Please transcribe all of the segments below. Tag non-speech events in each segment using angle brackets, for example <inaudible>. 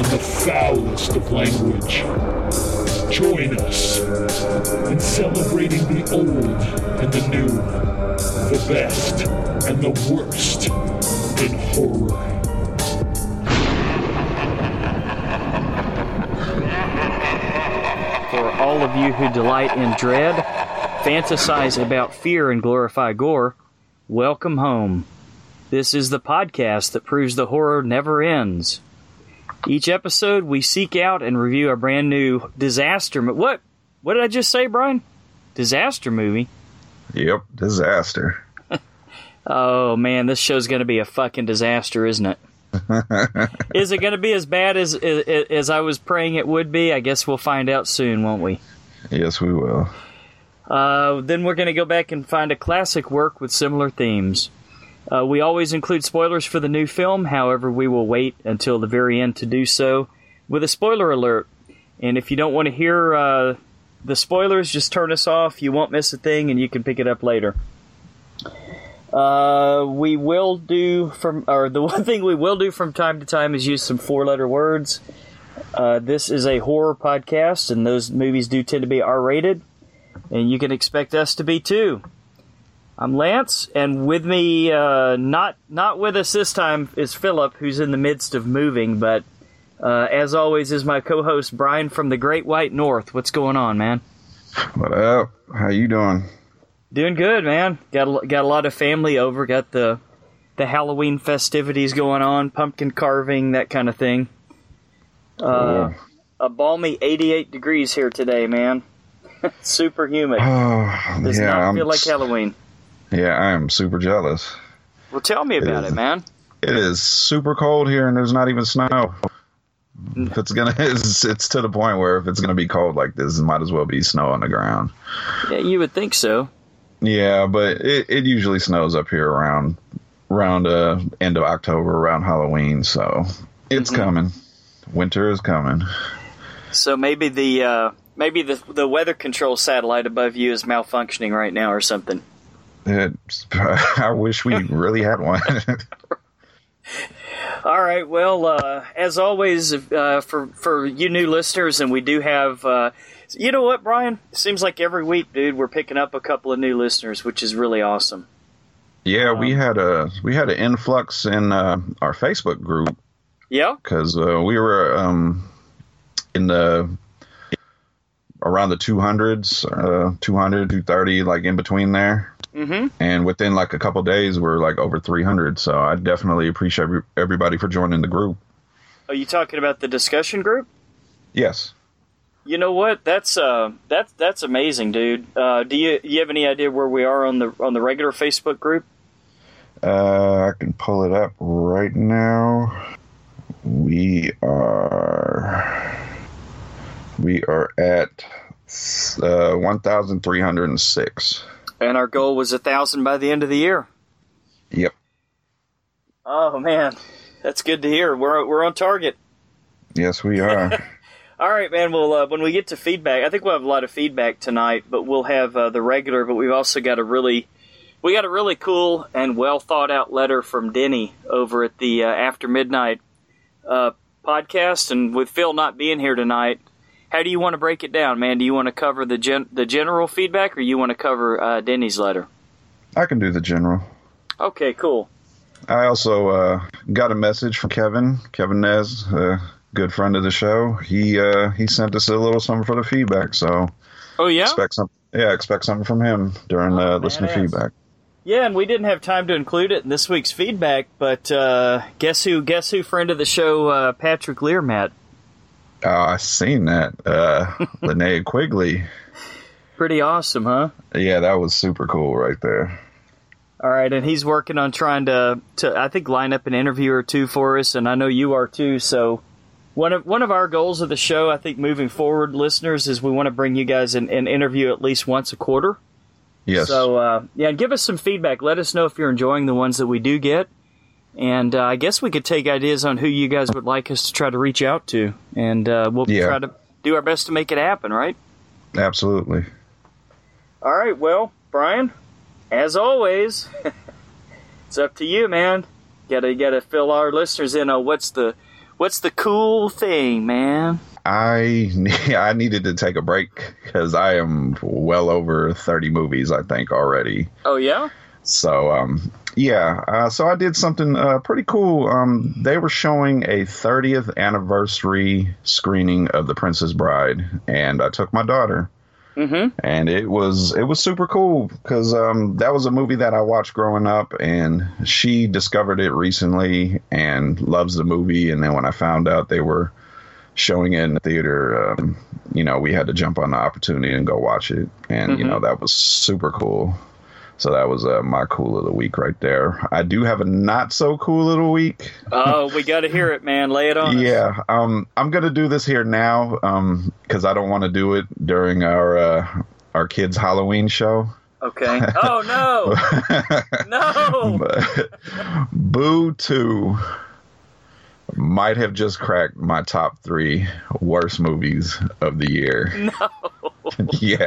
and the foulest of language. Join us in celebrating the old and the new, the best and the worst in horror. For all of you who delight in dread, fantasize about fear, and glorify gore, welcome home. This is the podcast that proves the horror never ends. Each episode, we seek out and review a brand new disaster. Mo- what? What did I just say, Brian? Disaster movie. Yep, disaster. <laughs> Oh man, this show's going to be a fucking disaster, isn't it? <laughs> is it going to be as bad as, as as I was praying it would be? I guess we'll find out soon, won't we? Yes, we will. Uh, then we're going to go back and find a classic work with similar themes. Uh, we always include spoilers for the new film, however, we will wait until the very end to do so with a spoiler alert. And if you don't want to hear uh, the spoilers, just turn us off. You won't miss a thing, and you can pick it up later. Uh, we will do from, or the <laughs> one thing we will do from time to time is use some four-letter words. Uh, this is a horror podcast, and those movies do tend to be R-rated and you can expect us to be too. I'm Lance, and with me, uh, not not with us this time, is Philip, who's in the midst of moving. But uh, as always, is my co-host Brian from the Great White North. What's going on, man? What up? How you doing? Doing good, man. Got a, got a lot of family over. Got the the Halloween festivities going on, pumpkin carving, that kind of thing. Uh, a balmy 88 degrees here today, man. <laughs> Super humid. <sighs> Oh, Does yeah, not I'm, feel like Halloween. Yeah, I am super jealous. Well, tell me about is. it, man. It is super cold here, and there's not even snow. If it's gonna, <laughs> it's, it's to the point where if it's gonna be cold like this, it might as well be snow on the ground. Yeah, you would think so. Yeah, but it, it usually snows up here around around uh end of October, around Halloween. So it's Mhm. coming. Winter is coming. So maybe the uh, maybe the the weather control satellite above you is malfunctioning right now or something. <laughs> I wish we really had one. <laughs> All right. Well, uh, as always, uh, for for you new listeners, and we do have. Uh, you know what, Brian? Seems like every week, dude, we're picking up a couple of new listeners, which is really awesome. yeah, we Um, had a we had an influx in uh, our Facebook group Yeah. because uh, we were um, in the around the 200s, uh, 200, 230, like in between there. Mm-hmm. And within like a couple days, we're like over 300. So I definitely appreciate every- everybody for joining the group. Are you talking about the discussion group? Yes. You know what? That's uh, that's that's amazing, dude. Uh, do you you have any idea where we are on the on the regular Facebook group? Uh, I can pull it up right now. We are we are at uh, 1,306. And our goal was a thousand by the end of the year. Yep. Oh man, that's good to hear. We're we're on target. Yes, we are. <laughs> All right, man. Well, uh, when we get to feedback, I think we'll have a lot of feedback tonight. But we'll have uh, the regular. But we've also got a really, we got a really cool and well thought out letter from Denny over at the uh, After Midnight uh, podcast. And with Phil not being here tonight, how do you want to break it down, man? Do you want to cover the gen- the general feedback, or you want to cover uh, Denny's letter? I can do the general. Okay, cool. I also uh, got a message from Kevin, Kevin Nez, a good friend of the show. He uh, he sent us a little something for the feedback, so Oh yeah. expect some. Yeah, expect something from him during Oh, uh, listening feedback. Yeah, and we didn't have time to include it in this week's feedback, but uh, guess who? Guess who? Friend of the show, uh, Patrick Learmat. Uh, I seen that. Uh, <laughs> Linnea Quigley. Pretty awesome, huh? Yeah, that was super cool right there. All right, and he's working on trying to, to I think, line up an interview or two for us, and I know you are too. So one of one of our goals of the show, I think, moving forward, listeners, is we want to bring you guys an, an interview at least once a quarter. Yes. So uh, yeah, give us some feedback. Let us know if you're enjoying the ones that we do get, and uh, I guess we could take ideas on who you guys would like us to try to reach out to, and uh, we'll Yeah. try to do our best to make it happen. Right? Absolutely. All right. Well, Brian, as always, <laughs> it's up to you, man. Gotta gotta fill our listeners in on what's the what's the cool thing, man. I <laughs> I needed to take a break because I am well over thirty movies I think already. Oh yeah. So um yeah, uh, so I did something uh, pretty cool. Um, they were showing a 30th anniversary screening of The Princess Bride, and I took my daughter, Mm-hmm. and it was it was super cool because um, that was a movie that I watched growing up, and she discovered it recently and loves the movie. And then when I found out they were showing it in the theater, um, you know, we had to jump on the opportunity and go watch it, and you know that was super cool. So that was uh, my cool of the week right there. I do have a not so cool of the week. Oh, we got to hear it, man. Lay it on. Yeah, um, I'm gonna do this here now because I don't want to do it during our uh, our kids' Halloween show. Okay. Oh no. <laughs> No. But Boo Two might have just cracked my top three worst movies of the year. <laughs> No. <laughs> yeah.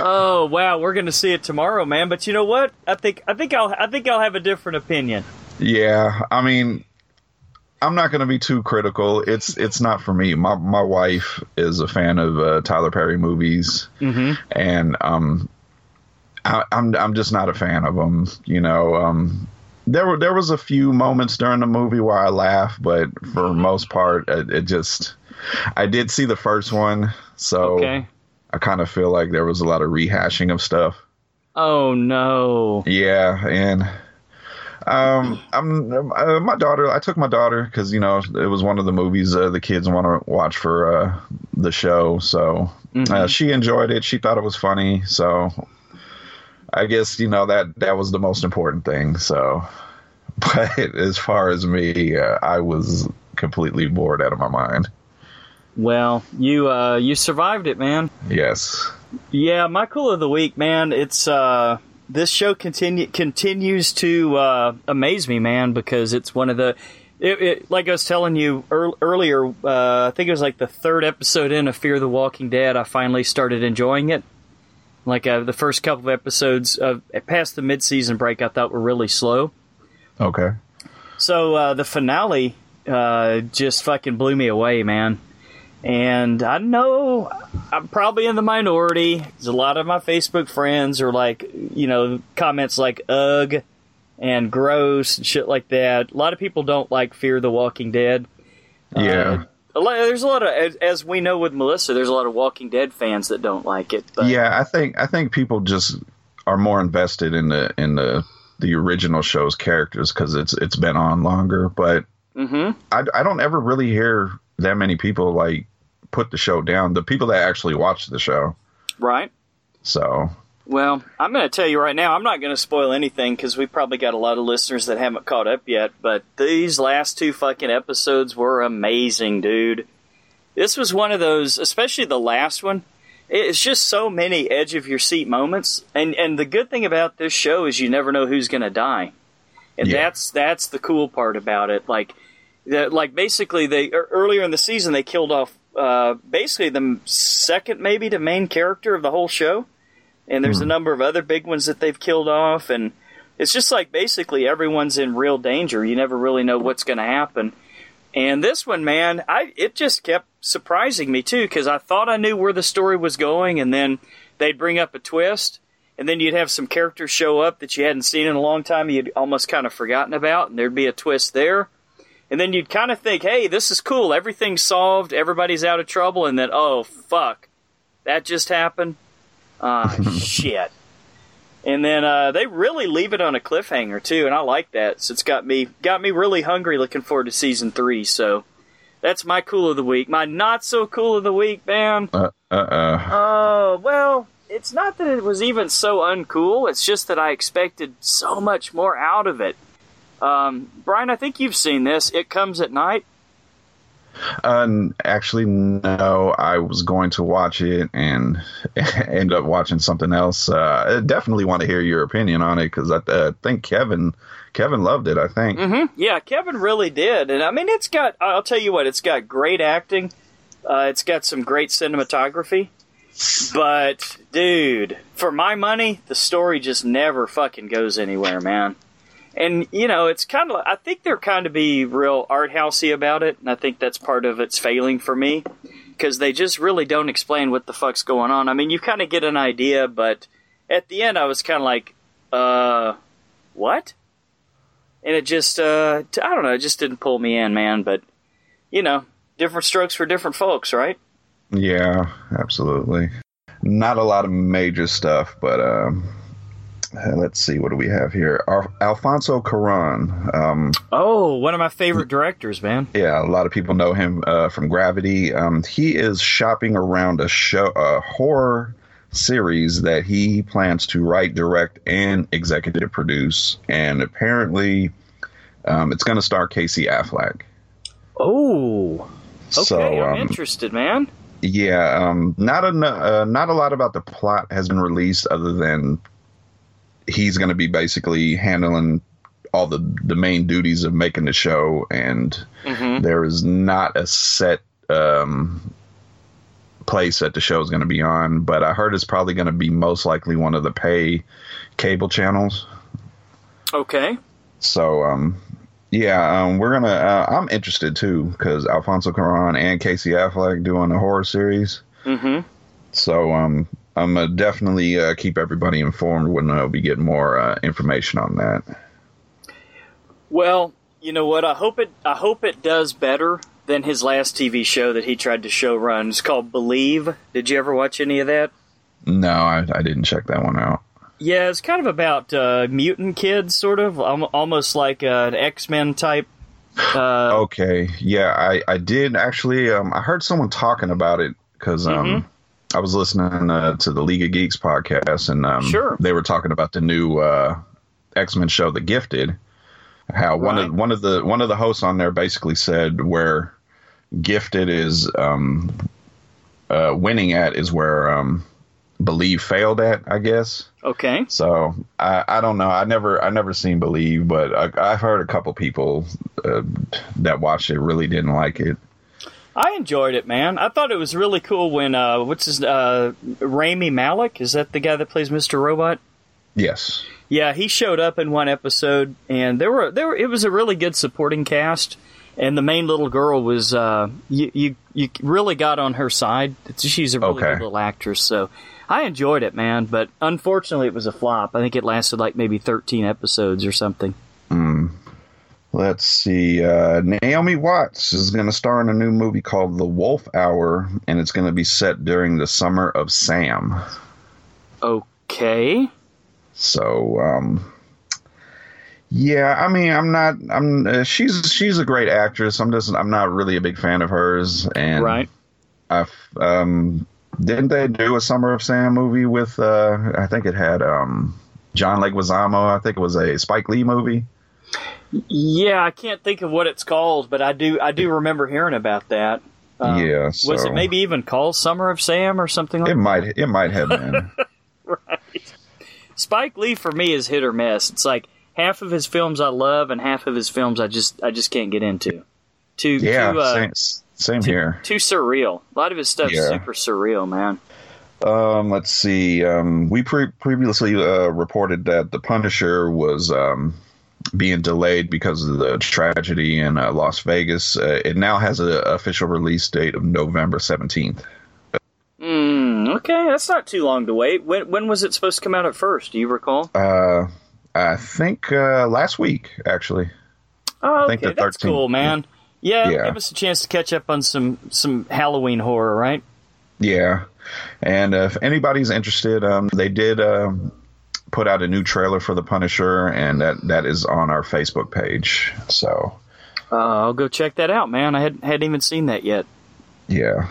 Oh wow, we're gonna see it tomorrow, man. But you know what? I think I think I'll I think I'll have a different opinion. Yeah, I mean, I'm not going to be too critical. It's it's not for me. My my wife is a fan of uh, Tyler Perry movies, Mm-hmm. and um, I, I'm I'm just not a fan of them. You know, um, there were there was a few moments during the movie where I laughed, but for the most part, it, it just. I did see the first one, so Okay. I kind of feel like there was a lot of rehashing of stuff. Oh no. Yeah, and um, I'm uh, my daughter. I took my daughter because you know it was one of the movies uh, the kids want to watch for uh, the show. So uh, she enjoyed it. She thought it was funny. So I guess you know that that was the most important thing. So, <laughs> but as far as me, uh, I was completely bored out of my mind. Well, you uh you survived it, man. Yes. Yeah, my cool of the week, man. It's uh this show continue continues to uh, amaze me, man, because it's one of the. It, it, like I was telling you ear- earlier, uh, I think it was like the third episode in of Fear the Walking Dead. I finally started enjoying it. Like uh, the first couple of episodes of past the mid-season break, I thought were really slow. Okay. So uh, the finale uh, just fucking blew me away, man. And I know I'm probably in the minority. There's a lot of my Facebook friends are like, you know, comments like "ugh" and "gross" and shit like that. A lot of people don't like Fear the Walking Dead. Yeah. A lot, there's a lot of, as, we know with Melissa, there's a lot of Walking Dead fans that don't like it. But yeah, I think I think people just are more invested in the in the the original show's characters because it's it's been on longer. But Mhm. I I don't ever really hear that many people like put the show down. The people that actually watch the show. right. So Well, I'm going to tell you right now, I'm not going to spoil anything because we probably got a lot of listeners that haven't caught up yet. But these last two fucking episodes were amazing, dude. This was one of those, especially the last one. It's just so many edge of your seat moments, and and the good thing about this show is you never know who's going to die, and Yeah. that's that's the cool part about it. Like, that like basically they earlier in the season they killed off uh, basically the second maybe the main character of the whole show and there's a hmm. number of other big ones that they've killed off and it's just like basically everyone's in real danger. You never really know what's going to happen. And this one man i it just kept surprising me too because i thought i knew where the story was going and then they'd bring up a twist and then you'd have some characters show up that you hadn't seen in a long time you'd almost kind of forgotten about and there'd be a twist there. And then you'd kind of think hey this is cool. Everything's solved. Everybody's out of trouble and then oh fuck. That just happened Ah, <laughs> shit. And then uh, they really leave it on a cliffhanger too, and I like that. So it's got me got me really hungry, looking forward to season three. So that's my cool of the week. My not so cool of the week, man. uh uh uh. Oh well, it's not that it was even so uncool. It's just that I expected so much more out of it. Um, Brian, I think you've seen this. It comes at night. Uh, actually, no. I was going to watch it and <laughs> end up watching something else. Uh, I definitely want to hear your opinion on it because I uh, think Kevin Kevin loved it. I think. Mm-hmm. Yeah, Kevin really did, and I mean, it's got. I'll tell you what, it's got great acting. Uh, it's got some great cinematography. But, dude, for my money, the story just never fucking goes anywhere, man. And, you know, it's kind of, I think they're kind of be real art housey about it, and I think that's part of its failing for me. Because they just really don't explain what the fuck's going on. I mean, you kind of get an idea, but at the end, I was kind of like, uh, what? And it just, uh, I don't know, it just didn't pull me in, man. But, you know, different strokes for different folks, right? Yeah, absolutely. Not a lot of major stuff, but um, <laughs> let's see, what do we have here? Al- Alfonso Cuarón. Um, oh, one of my favorite directors, man. Yeah, a lot of people know him uh, from Gravity. Um, he is shopping around a show, a horror series that he plans to write, direct, and executive produce, and apparently, um, it's going to star Casey Affleck. Oh, okay, so, I'm um, interested, man. Yeah, um, not a uh, not a lot about the plot has been released, other than he's going to be basically handling all the the main duties of making the show, and mm-hmm. there is not a set um, place that the show is going to be on. But I heard it's probably going to be most likely one of the pay cable channels. Okay. So um, yeah, um, we're gonna. Uh, I'm interested too because Alfonso Cuarón and Casey Affleck doing a horror series. Mm-hmm. So um, I'm gonna definitely uh, keep everybody informed when I'll be getting more uh, information on that. Well, you know what? I hope it. I hope it does better than his last TV show that he tried to show run. It's called Believe. Did you ever watch any of that? No, I, I didn't check that one out. Yeah, it's kind of about uh, mutant kids, sort of, almost like uh, an X Men type. Uh, okay, yeah, I I did actually. Um, I heard someone talking about it because um, mm-hmm. I was listening uh, to the League of Geeks podcast, and um, sure. they were talking about the new uh, X Men show, The Gifted. How one right. of one of the one of the hosts on there basically said where Gifted is um, uh, winning at is where um, Believe failed at, I guess. Okay. So I, I don't know. I never I never seen Believe, but I, have heard a couple people uh, that watched it really didn't like it. I enjoyed it, man. I thought it was really cool when uh, what's his uh, Rami Malek is that the guy that plays Mr. Robot? Yes. Yeah, he showed up in one episode, and there were there were, it was a really good supporting cast, and the main little girl was uh, you you you really got on her side. She's a really okay. good little actress, so I enjoyed it, man, but unfortunately it was a flop. I think it lasted like maybe 13 episodes or something. Hmm. Let's see. Uh, Naomi Watts is going to star in a new movie called The Wolf Hour, and it's going to be set during the summer of Sam. Okay. So, um, yeah, I mean, I'm not. I'm. Uh, she's she's a great actress. I'm just. I'm not really a big fan of hers, and right. I've um didn't they do a Summer of Sam movie with? Uh, I think it had um, John Leguizamo. I think it was a Spike Lee movie. Yeah, I can't think of what it's called, but I do. I do remember hearing about that. Um, yeah, so was it maybe even called Summer of Sam or something like? It that? might. It might have been. <laughs> right. Spike Lee for me is hit or miss. It's like half of his films I love, and half of his films I just I just can't get into. Too yeah, too, uh, same, same too, here. Too surreal. A lot of his stuff's yeah. super surreal, man. Um, let's see. Um, we pre- previously uh, reported that The Punisher was um, being delayed because of the tragedy in uh, Las Vegas. Uh, it now has an official release date of November 17th. Mm, okay, that's not too long to wait. When when was it supposed to come out at first? Do you recall? Uh, I think uh, last week, actually. Oh, okay, that's cool, man. Yeah, yeah, give us a chance to catch up on some some Halloween horror, right? Yeah, and if anybody's interested, um, they did um, put out a new trailer for The Punisher, and that that is on our Facebook page. So uh, I'll go check that out, man. I hadn't, hadn't even seen that yet. Yeah.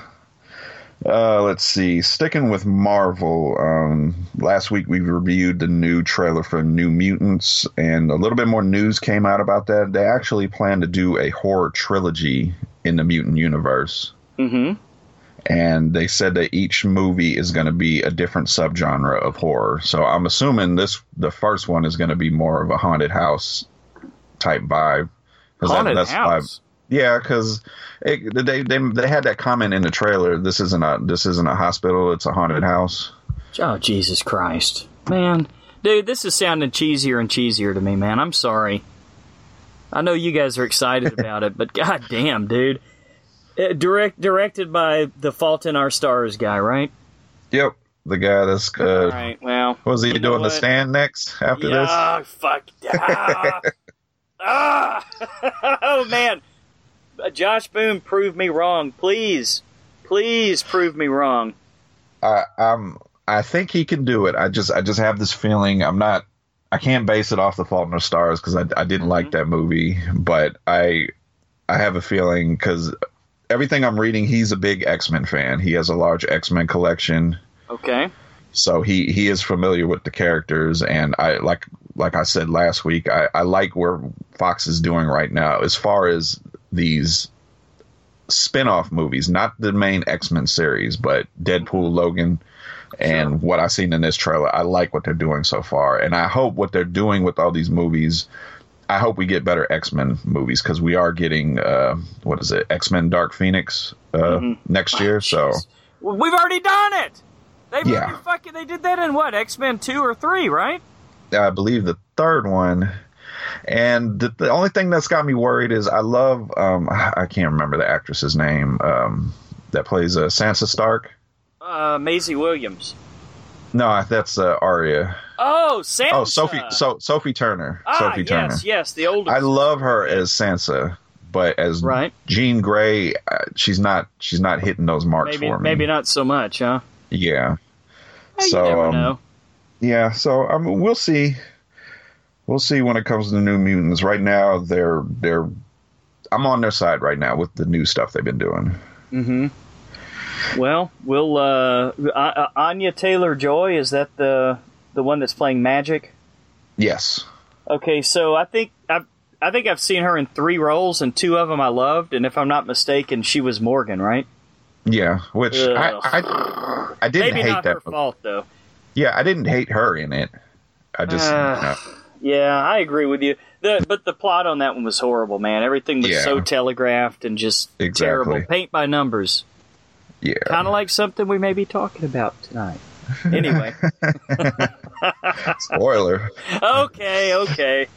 Uh, let's see. Sticking with Marvel, um, last week we reviewed the new trailer for New Mutants, and a little bit more news came out about that. They actually plan to do a horror trilogy in the mutant universe. Mm-hmm. And they said that each movie is going to be a different subgenre of horror. So I'm assuming this, the first one, is going to be more of a haunted house type vibe. 'Cause that- Haunted that's house. vibe- yeah, because they, they they they had that comment in the trailer. This isn't a this isn't a hospital. It's a haunted house. Oh Jesus Christ, man, dude, this is sounding cheesier and cheesier to me, man. I'm sorry. I know you guys are excited <laughs> about it, but god damn, dude. Uh, direct directed by the Fault in Our Stars guy, right? Yep, the guy that's All uh, right. Well, what was he you doing the stand next after this? <laughs> Yeah, fuck. Ah, ah. <laughs> oh man, Uh, Josh Boone, prove me wrong, please, please prove me wrong. I I'm I think he can do it. I just I just have this feeling. I'm not. I can't base it off the Fault in Our Stars because I I didn't like that movie, but I I have a feeling because everything I'm reading, he's a big X Men fan. He has a large X Men collection. Okay. so he he is familiar with the characters and i like like i said last week i i like where fox is doing right now as far as these spin-off movies not the main x-men series but deadpool mm-hmm. logan and what i've seen in this trailer i like what they're doing so far and i hope what they're doing with all these movies i hope we get better x-men movies because we are getting uh what is it x-men dark phoenix uh next year so Well, We've already done it. They Yeah. fucking they did that in what X Men two or three, right? I believe the third one. And the, the only thing that's got me worried is I love um I can't remember the actress's name um that plays uh, Sansa Stark. Uh, Maisie Williams. No, that's uh, Arya. Oh, Sansa. Oh, Sophie so Sophie Turner. Ah, Sophie Turner. yes, yes, the older. I love her as Sansa, but as Right. Jean Grey, uh, she's not she's not hitting those marks maybe for me. maybe not so much, huh? Yeah. Eh, so um, know. Yeah, so I mean, we'll see. We'll see when it comes to the New Mutants. Right now, they're they're. I'm on their side right now with the new stuff they've been doing. Mm-hmm. Well, we'll uh, uh, Anya Taylor Joy is that the the one that's playing Magik? Yes. Okay, so I think I I think I've seen her in three roles, and two of them I loved. And if I'm not mistaken, she was Morgan, right? Yeah, which I, Ugh. I I didn't Maybe hate not that. her fault though. Yeah, I didn't hate her in it. I just Uh, know, Yeah, I agree with you. The but the plot on that one was horrible, man. Everything was Yeah. so telegraphed and just Exactly. terrible. Paint by numbers. yeah. Kind of like something we may be talking about tonight. <laughs> Anyway, Spoiler. okay, okay.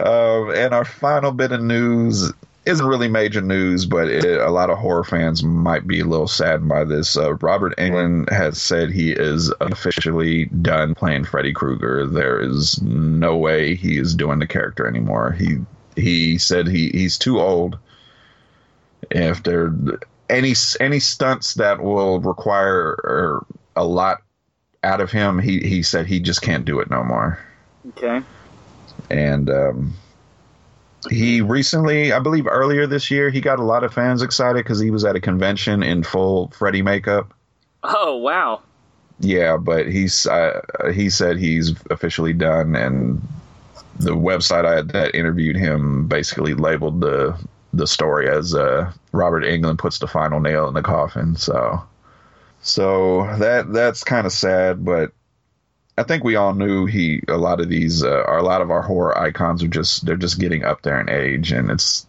Um, and our final bit of news isn't really major news, but it, a lot of horror fans might be a little saddened by this. Uh, Robert Englund has said he is officially done playing Freddy Krueger. There is no way he is doing the character anymore. He he said he, he's too old. If there any any stunts that will require er, a lot out of him, he he said he just can't do it no more Okay. and um, he recently, I believe earlier this year, he got a lot of fans excited because he was at a convention in full Freddy makeup. Oh wow. Yeah, but he's uh, he said he's officially done, and the website I, that interviewed him basically labeled the the story as uh, Robert Englund puts the final nail in the coffin. So, so that that's kind of sad, but I think we all knew he a lot of these uh, a lot of our horror icons are just they're just getting up there in age, and it's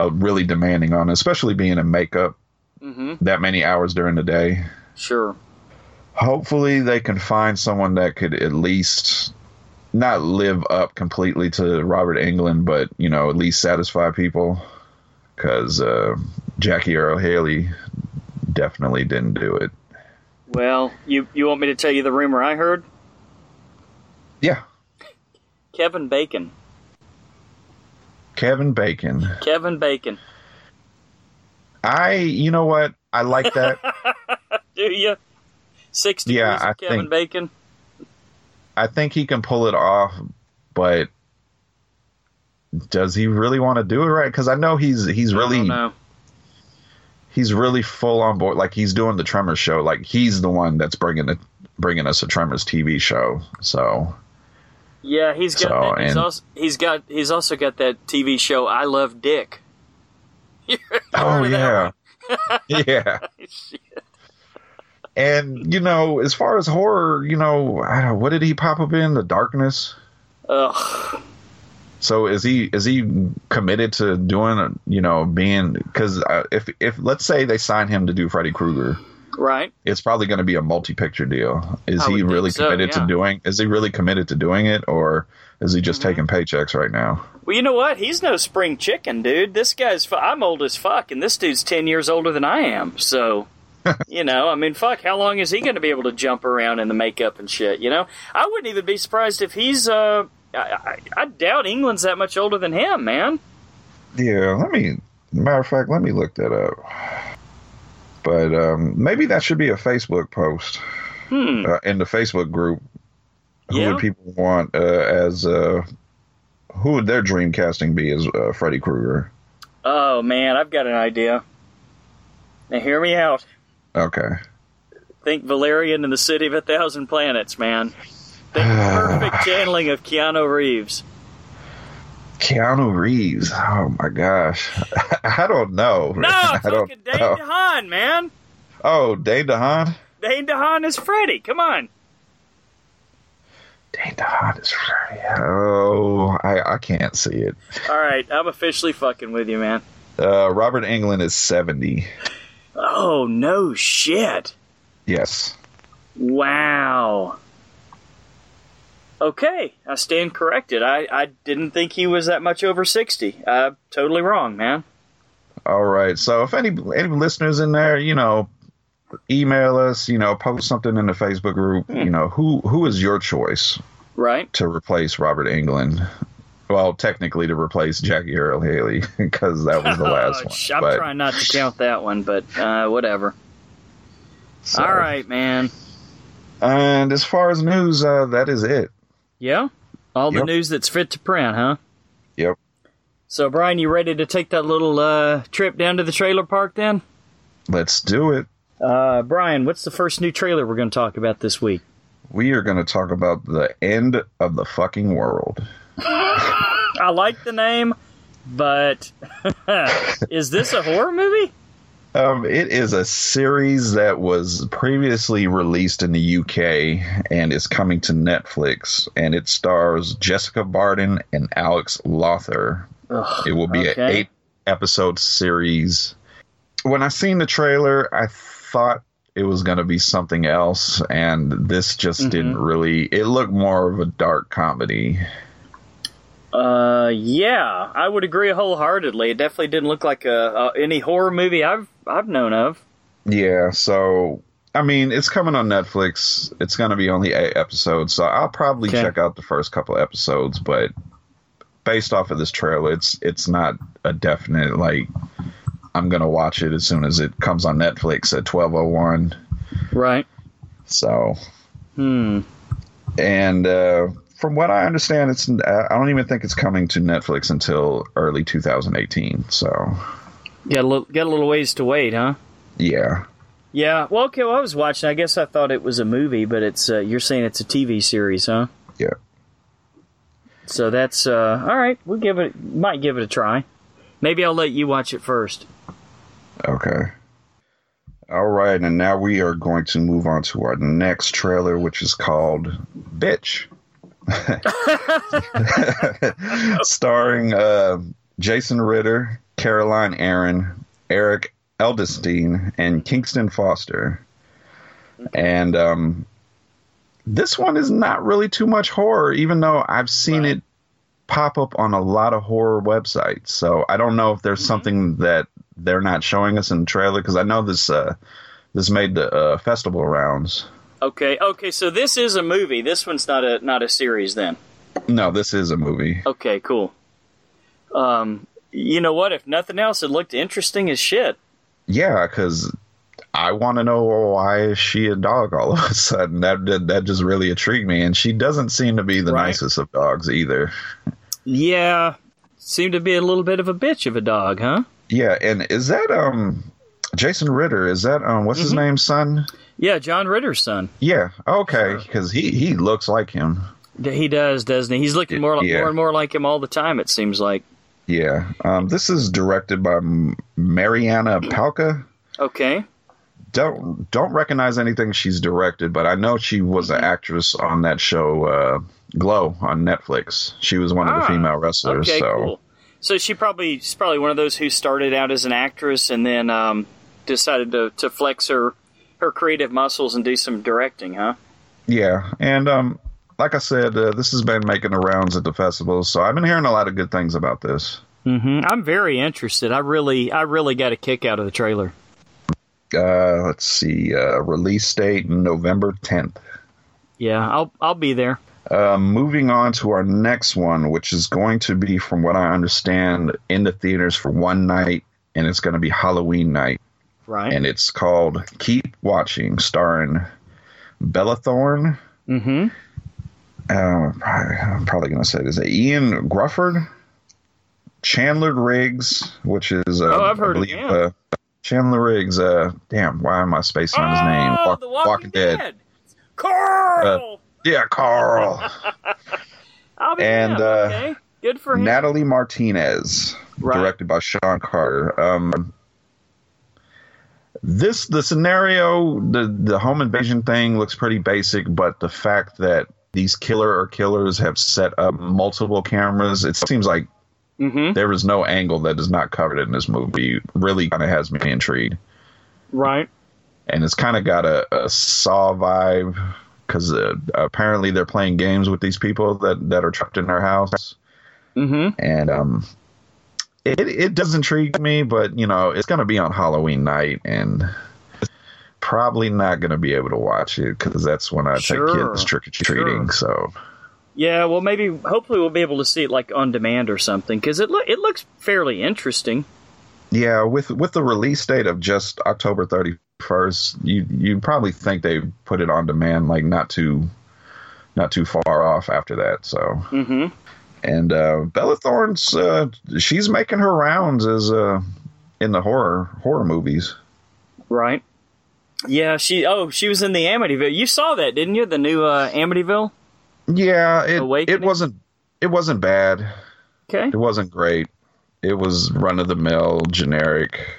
uh, really demanding on, especially being in makeup Mm-hmm. that many hours during the day Sure. hopefully they can find someone that could at least not live up completely to Robert Englund, but you know at least satisfy people. Because uh, Jackie Earle Haley definitely didn't do it. Well, you you want me to tell you the rumor I heard? Yeah, Kevin Bacon. Kevin Bacon. Kevin Bacon. I, you know what? I like that. <laughs> Do you? Six degrees Yeah, of I Kevin think- Bacon. I think he can pull it off, but does he really want to do it right? Because I know he's he's I really don't know. He's really full on board. Like he's doing the Tremors show. Like he's the one that's bringing it, bringing us a Tremors TV show. So Yeah, he's got. So, that, he's, and- also, he's got. He's also got that TV show. I love Dick. <laughs> oh yeah, <laughs> <laughs> yeah. And you know, as far as horror, you know, I don't, what did he pop up in? The Darkness. Ugh. So is he is he committed to doing you know being because uh, if if let's say they sign him to do Freddy Krueger, Right. it's probably going to be a multi-picture deal. Is I he really so, committed yeah. to doing? Is he really committed to doing it, or is he Mm-hmm. just taking paychecks right now? Well, you know what? He's no spring chicken, dude. This guy's. I'm old as fuck, and this dude's ten years older than I am. So, <laughs> you know, I mean, fuck. How long is he going to be able to jump around in the makeup and shit? You know, I wouldn't even be surprised if he's. uh I, I, I doubt Englund's that much older than him, man. Yeah, let me. Matter of fact, let me look that up. But um, maybe that should be a Facebook post Hmm. uh, in the Facebook group. Who Yeah. would people want uh, as? Uh, who would their dream casting be as uh, Freddy Krueger? Oh man, I've got an idea. Now hear me out. Okay. Think Valerian and the City of a Thousand Planets, man. Think <sighs> perfect channeling of Keanu Reeves. Keanu Reeves. Oh my gosh. <laughs> I don't know. No, <laughs> I don't fucking Dane know. DeHaan, man. Oh, Dane DeHaan? Dane DeHaan is Freddy. Come on. Dane DeHaan is Freddy. Oh, I, I can't see it. All right, I'm officially fucking with you, man. Uh, Robert Englund is 70. Oh no shit! Yes. Wow. Okay, I stand corrected. I, I didn't think he was that much over sixty. Uh, totally wrong, man. All right. So if any any listeners in there, you know, email us, you know, post something in the Facebook group, Hmm. you know, who who is your choice Right? to replace Robert Englund? Well, technically to replace Jackie Earle Haley <laughs> because that was the <laughs> last Oh, one. I'm but- trying not to count that one, but uh, whatever. so- All right, man. And as far as news, uh, that is it. Yeah, all the Yep. news that's fit to print, huh? Yep. So, Brian, you ready to take that little uh, trip down to the trailer park then? Let's do it. Uh, Brian, what's the first new trailer we're going to talk about this week? We are going to talk about the end of the fucking world. <laughs> I like the name, but <laughs> is this a horror movie? Um, it is a series that was previously released in the UK and is coming to Netflix, and it stars Jessica Barden and Alex Lawther. Ugh, It will be an eight episode series. When I seen the trailer, I thought it was going to be something else, and this just Mm-hmm. didn't really. It looked more of a dark comedy. Uh, yeah, I would agree wholeheartedly. It definitely didn't look like a, uh any horror movie I've I've known of. Yeah, so I mean, it's coming on Netflix. It's going to be only eight episodes, so I'll probably Okay. check out the first couple episodes. But based off of this trailer, it's it's not a definite like I'm going to watch it as soon as it comes on Netflix at twelve oh one. Right. So, Hmm. and uh, from what I understand, it's I don't even think it's coming to Netflix until early 2018. So, Got a little got a little ways to wait, huh? yeah. Yeah. Well, okay. Well, I was watching. I guess I thought it was a movie, but it's uh, you're saying it's a TV series, huh? Yeah. So that's uh, all right. We'll give it. Might give it a try. Maybe I'll let you watch it first. Okay. All right, and now we are going to move on to our next trailer, which is called Bitch. <laughs> <laughs> Starring uh, Jason Ritter, Caroline Aaron, Eric Eldestein, and Kingston Foster. And um, this one is not really too much horror, even though I've seen Right. it pop up on a lot of horror websites. So I don't know if there's something that they're not showing us in the trailer because I know this uh, this made the uh, festival rounds. Okay. Okay. So this is a movie. This one's not a not a series then. No, this is a movie. Okay. Cool. Um. You know what? If nothing else, it looked interesting as shit. Yeah, because I want to know why is she a dog all of a sudden. That, that that just really intrigued me, and she doesn't seem to be the Right. nicest of dogs either. Yeah. Seemed to be a little bit of a bitch of a dog, huh? Yeah, and is that um Jason Ritter is that um what's his Mhm. name son? Yeah, John Ritter's son. Yeah, okay, because he he looks like him. He does, doesn't he? He's looking more, like, Yeah. more and more like him all the time. It seems like. Yeah, um, this is directed by Marianna Palka. Okay. Don't don't recognize anything she's directed, but I know she was an actress on that show uh, Glow on Netflix. She was one of the Ah, female wrestlers. Okay, so cool. So she probably she's probably one of those who started out as an actress and then um, decided to, to flex her her creative muscles and do some directing, huh? yeah, and um, like I said, uh, this has been making the rounds at the festivals, so I've been hearing a lot of good things about this. Mm-hmm. I'm very interested. I really I really got a kick out of the trailer. Uh, let's see, uh, release date November tenth. Yeah, I'll I'll be there. Uh, moving on to our next one, which is going to be, from what I understand, in the theaters for one night, and it's going to be Halloween night, Right. and it's called Keep Watching, starring Bella Thorne. mm-hmm. Uh, I'm probably going to say this: Ian Grufford, Chandler Riggs, which is uh, Oh, I've heard I of him. uh, Chandler Riggs. Uh, damn, why am I spacing on his name? Oh, Walk- the Walking, Dead. Dead. Carl. Yeah, Carl. <laughs> I'll be and, uh, okay. Good for him. Natalie Martinez, Right. directed by Sean Carter. Um, this the scenario, the the home invasion thing looks pretty basic, but the fact that these killer or killers have set up multiple cameras, it seems like mm-hmm. there is no angle that is not covered in this movie. Really, kind of has me intrigued, Right. and it's kind of got a, a Saw vibe because uh, apparently they're playing games with these people that that are trapped in their house Mm-hmm. and um it it does intrigue me but you know it's going to be on halloween night and probably not going to be able to watch it because that's when i Sure. take kids trick-or-treating so Yeah, well, maybe hopefully we'll be able to see it like on demand or something because it lo- it looks fairly interesting. yeah with with the release date of just october 31st you you probably think they put it on demand like not too not too far off after that so Mm-hmm. and uh bella thorne's uh she's making her rounds as uh in the horror horror movies Right. Yeah, she. Oh, she was in the Amityville. You saw that, didn't you? The new uh, Amityville. Yeah, it Awakening? it wasn't it wasn't bad. Okay. It wasn't great. It was run of the mill, generic.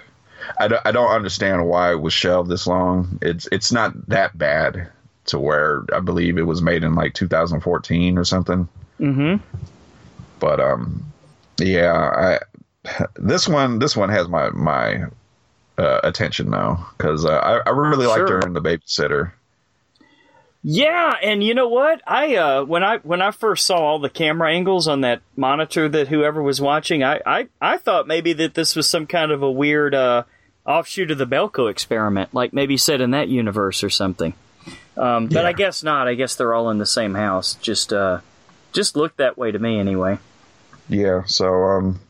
I don't, I don't understand why it was shelved this long. It's it's not that bad to where I believe it was made in like 2014 or something. Mm-hmm. But um, yeah, I this one this one has my my uh, attention now because uh, I I really liked Sure. her in the babysitter. Yeah, and you know what? I uh, when I when I first saw all the camera angles on that monitor that whoever was watching, I I, I thought maybe that this was some kind of a weird uh, offshoot of the Belko experiment, like maybe set in that universe or something. Um, but I guess not. I guess they're all in the same house. Just uh, just looked that way to me anyway. Yeah, so um,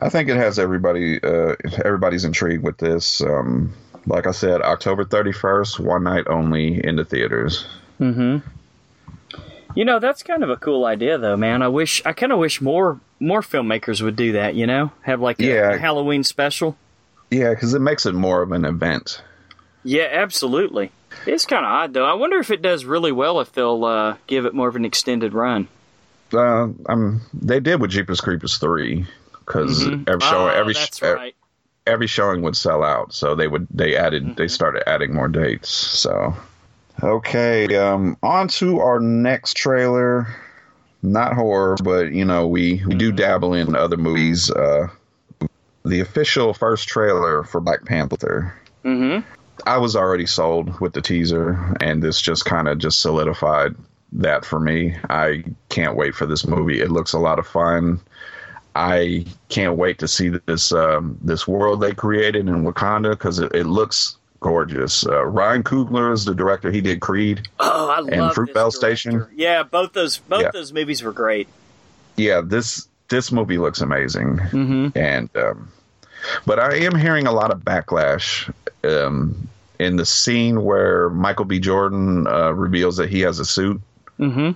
I think it has everybody. Uh, everybody's intrigued with this. Um, like I said, October thirty first, one night only in the theaters. Mm-hmm. You know, that's kind of a cool idea, though, man. I wish I kind of wish more more filmmakers would do that. You know, have like a, Yeah. a Halloween special. Yeah, because it makes it more of an event. Yeah, absolutely. It's kind of odd, though. I wonder if it does really well if they'll uh, give it more of an extended run. Uh, um, they did with Jeepers Creepers three because every show, Oh, every that's sh- right. every showing would sell out, so they would they added Mm-hmm. they started adding more dates. So okay, um, on to our next trailer. Not horror, but you know we we do dabble in other movies. Uh, the official first trailer for Black Panther. Mm-hmm. I was already sold with the teaser, and this just kind of just solidified that for me. I can't wait for this movie. It looks a lot of fun. I can't wait to see this um, this world they created in Wakanda because it, it looks gorgeous. Uh, Ryan Coogler is the director. He did Creed. Oh, I And love Fruitvale this director. Station? Yeah, both those both Yeah. those movies were great. Yeah, this this movie looks amazing. Mm-hmm. and um, but I am hearing a lot of backlash um, in the scene where Michael B. Jordan uh, reveals that he has a suit, Mm-hmm.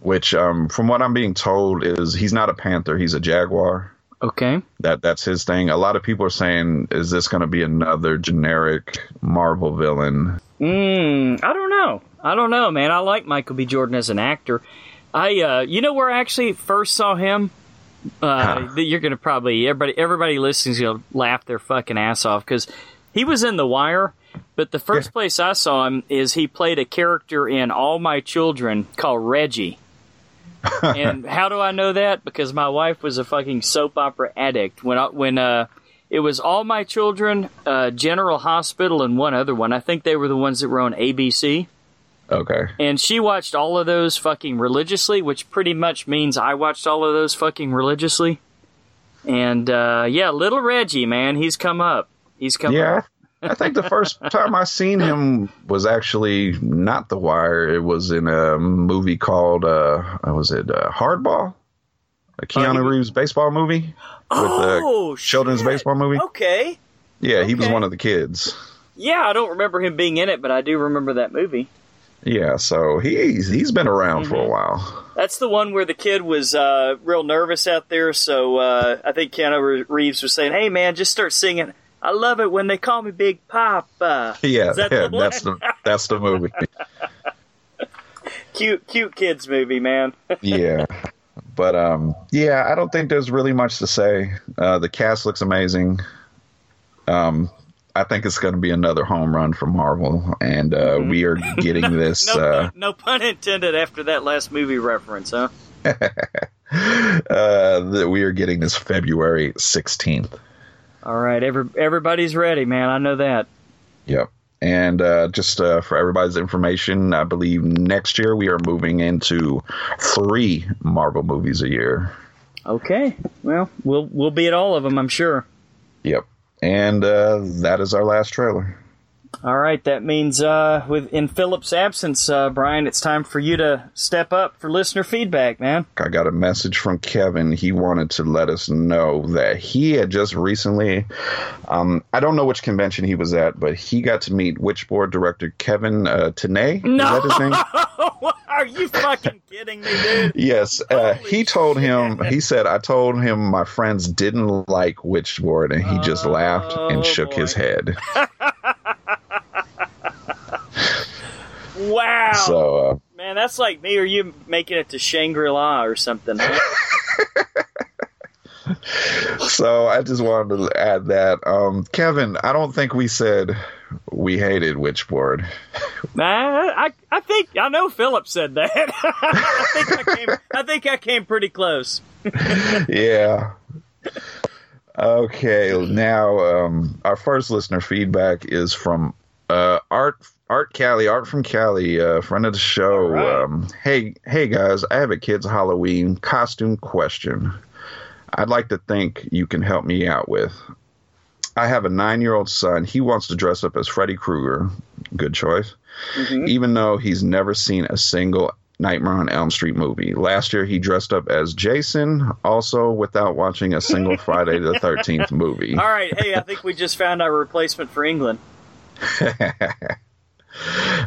Which, um, from what I'm being told, is he's not a panther, he's a jaguar. Okay. That that's his thing. A lot of people are saying, is this going to be another generic Marvel villain? Mm, I don't know. I don't know, man. I like Michael B. Jordan as an actor. I, uh, you know, where I actually first saw him. Uh, <sighs> Huh. You're gonna probably everybody everybody listening's gonna laugh their fucking ass off because he was in The Wire. But the first place I saw him is he played a character in All My Children called Reggie. And <laughs> how do I know that? Because my wife was a fucking soap opera addict when I, when uh it was All My Children, uh, General Hospital, and one other one. I think they were the ones that were on ABC. Okay. And she watched all of those fucking religiously, which pretty much means I watched all of those fucking religiously. And uh, yeah, little Reggie, man, he's come up. He's come Yeah, up. I think the first time I seen him was actually not The Wire. It was in a movie called uh, what was it uh, Hardball, a Keanu he- Reeves baseball movie with Oh, a children's shit. baseball movie. Okay. Yeah, he was one of the kids. Yeah, I don't remember him being in it, but I do remember that movie. Yeah, so he's he's been around for a Mm-hmm. while. That's the one where the kid was uh, real nervous out there. So uh, I think Keanu Reeves was saying, "Hey, man, just start singing. I love it when they call me Big Papa." <laughs> Yeah, that yeah the that's the that's the movie. <laughs> cute, cute kids movie, man. <laughs> yeah. But um yeah, I don't think there's really much to say. Uh the cast looks amazing. Um I think it's going to be another home run for Marvel and uh we are getting this Mm-hmm. no, uh pun, no pun intended after that last movie reference, huh? uh that we are getting this February 16th. All right, every, everybody's ready, man. I know that. Yep. And uh, just uh, for everybody's information, I believe next year we are moving into three Marvel movies a year. Okay, well, we'll we'll be at all of them, I'm sure. Yep. And uh, that is our last trailer. All right, that means uh, with in Philip's absence, uh, Brian, it's time for you to step up for listener feedback, man. I got a message from Kevin. He wanted to let us know that he had just recently, um, I don't know which convention he was at, but he got to meet Witchboard director Kevin uh, Tenney. Is that his name? <laughs> Are you fucking kidding me, dude? Yes. Uh, he told him, he said, I told him my friends didn't like Witchboard, and he just laughed Oh, and shook his head. <laughs> Wow, So, uh, man, that's like me or you making it to Shangri La or something. <laughs> so I just wanted to add that. Um, Kevin, I don't think we said we hated Witchboard. Nah, I I think I know Philip said that. <laughs> I think I came I think I came pretty close. <laughs> yeah. Okay, now um, our first listener feedback is from uh, Art Art Cali, Art from Cali, uh, friend of the show. Right. Um, hey, hey guys, I have a kid's Halloween costume question. I'd like to think you can help me out with. I have a nine-year-old son. He wants to dress up as Freddy Krueger. Good choice. Even though he's never seen a single Nightmare on Elm Street movie. Last year he dressed up as Jason, also without watching a single <laughs> Friday the 13th movie. All right, hey, I think we just found our replacement for Englund. <laughs>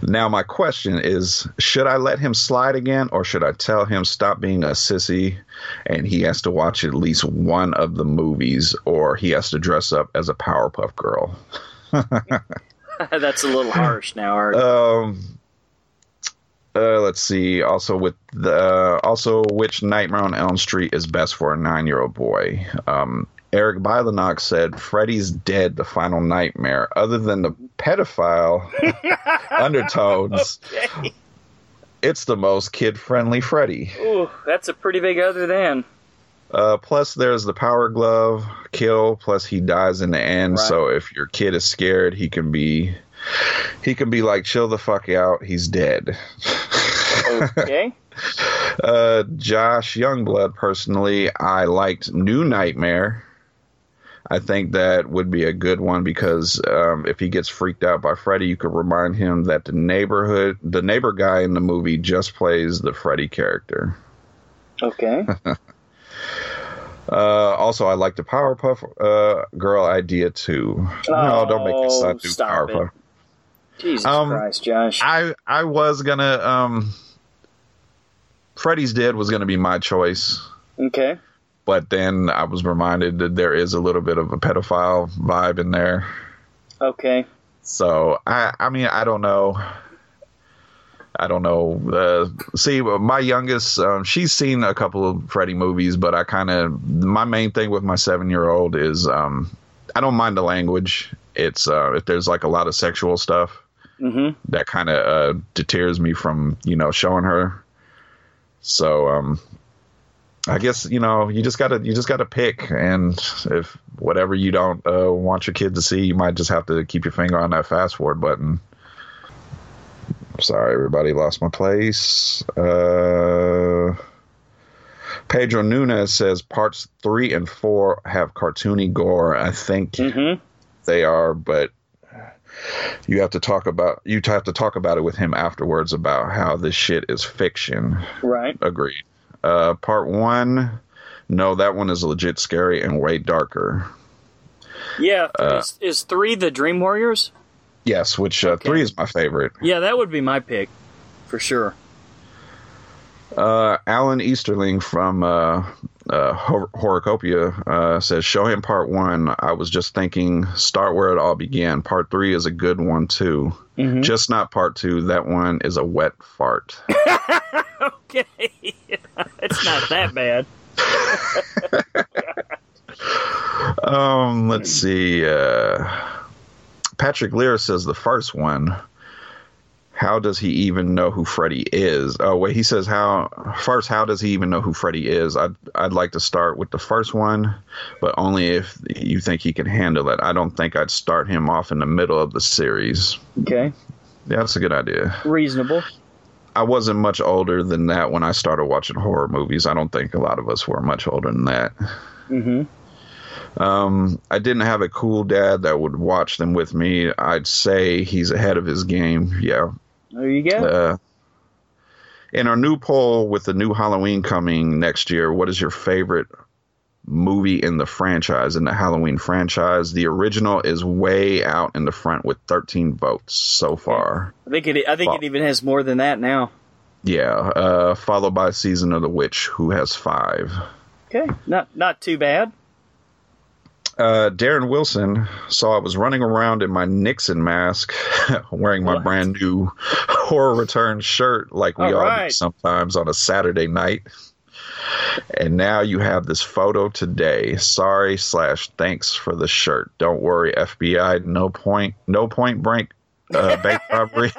Now my question is, should I let him slide again or should I tell him stop being a sissy and he has to watch at least one of the movies or he has to dress up as a Powerpuff Girl? <laughs> That's a little harsh now, Art. Um uh, let's see. Also, with the also, which Nightmare on Elm Street is best for a nine-year-old boy? Um, Eric Bilenock said Freddy's Dead: The Final Nightmare. Other than the pedophile <laughs> undertones, okay. it's the most kid-friendly Freddy. Ooh, that's a pretty big other than. Uh, plus, there's the Power Glove kill. Plus, he dies in the end. Right. So if your kid is scared, he can be he can be like, chill the fuck out. He's dead. Okay. <laughs> Uh, Josh Youngblood, personally, I liked New Nightmare. I think that would be a good one because um, if he gets freaked out by Freddy, you could remind him that the neighborhood, the neighbor guy in the movie, just plays the Freddy character. Okay. <laughs> Uh, also, I like the Powerpuff uh, Girl idea too. no, don't make son Oh, do stop it. Powerpuff. Jesus Um, Christ, Josh. I I was gonna um, Freddy's Dead was gonna be my choice. okay. But then I was reminded that there is a little bit of a pedophile vibe in there. Okay. So I, I mean, I don't know. I don't know. Uh, see, my youngest, um, she's seen a couple of Freddy movies, but I kind of my main thing with my seven year old is um, I don't mind the language. It's uh, if there's like a lot of sexual stuff, Mm-hmm. that kind of uh, deters me from you know showing her. So um, I guess you know you just gotta you just gotta pick, and if whatever you don't uh, want your kid to see, you might just have to keep your finger on that fast forward button. Sorry, everybody, lost my place. Uh, Pedro Nunez says parts three and four have cartoony gore. I think Mm-hmm. they are, but you have to talk about you have to talk about it with him afterwards about how this shit is fiction. Right. Agreed. Uh, part one, no, that one is legit scary and way darker. Yeah. Uh, is, is three the Dream Warriors? Yes, which uh, Okay. three is my favorite. Yeah, that would be my pick for sure. Uh, Alan Easterling from uh, uh, Hor- Horocopia uh, says, "Show him part one. I was just thinking, start where it all began. Part three is a good one too. Mm-hmm. Just not part two. That one is a wet fart." <laughs> Okay. <laughs> <laughs> it's not that bad. <laughs> Um, let's see. Uh, Patrick Lear says the first one. How does he even know who Freddy is? Oh wait, he says how first. How does he even know who Freddy is? I'd I'd like to start with the first one, but only if you think he can handle it. I don't think I'd start him off in the middle of the series. Okay. Yeah, that's a good idea. Reasonable. I wasn't much older than that when I started watching horror movies. I don't think a lot of us were much older than that. Mm-hmm. Um, I didn't have a cool dad that would watch them with me. I'd say he's ahead of his game. Yeah. There you go. Uh, in our new poll with the new Halloween coming next year, what is your favorite movie in the franchise, in the Halloween franchise? The original is way out in the front with 13 votes so far. I think it. I think it even has more than that now. Yeah. Uh, followed by Season of the Witch, who has five. Okay. Not not too bad. Uh, Darren Wilson saw I was running around in my Nixon mask, <laughs> wearing my What? brand new <laughs> Horror Return shirt, like we All all, do sometimes on a Saturday night. And now you have this photo today. Sorry slash thanks for the shirt. Don't worry, FBI. No point. No point blank uh, <laughs> bank robbery.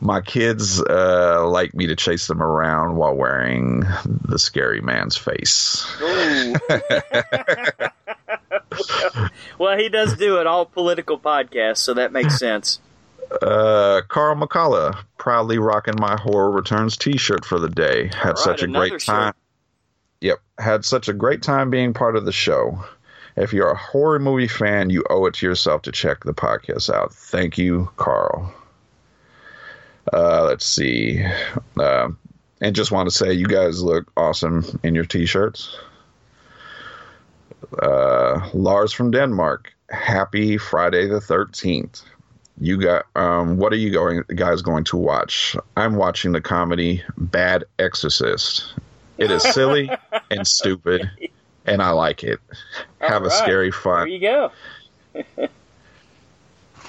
My kids uh, like me to chase them around while wearing the scary man's face. Ooh. <laughs> well, he does do an all political podcast, so that makes sense. Uh, Carl McCullough, proudly rocking my Horror Returns T-shirt for the day. Had right, such a great shirt. time. Yep, had such a great time being part of the show. If you're a horror movie fan, you owe it to yourself to check the podcast out. Thank you, Carl. Uh, let's see. Uh, and just want to say, you guys look awesome in your T-shirts. Uh, Lars from Denmark. Happy Friday the Thirteenth you got um what are you going guys going to watch i'm watching the comedy bad exorcist it is silly <laughs> and stupid and i like it have a All right. scary There fun you go. <laughs>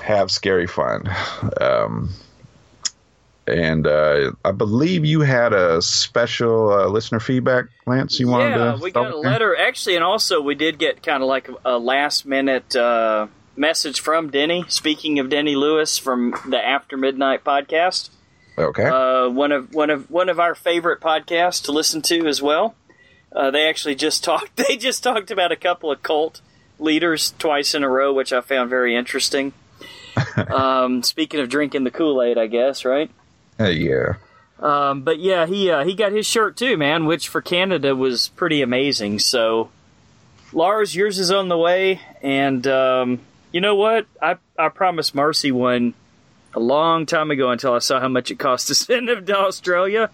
have scary fun um and uh, I believe you had a special uh, listener feedback, Lance. You wanted yeah, to we got a there? letter actually, and also we did get kind of like a last minute uh, message from Denny. Speaking of Denny Lewis from the After Midnight podcast, Okay. uh, one of one of one of our favorite podcasts to listen to as well. Uh, they actually just <laughs> talked. They just talked about a couple of cult leaders twice in a row, which I found very interesting. <laughs> um, speaking of drinking the Kool Aid, I guess right. Uh, yeah. Um, but yeah, he uh, he got his shirt too, man, which for Canada was pretty amazing. So, Lars, yours is on the way, and um, you know what? I I promised Marcy one a long time ago until I saw how much it cost to <laughs> send him to Australia.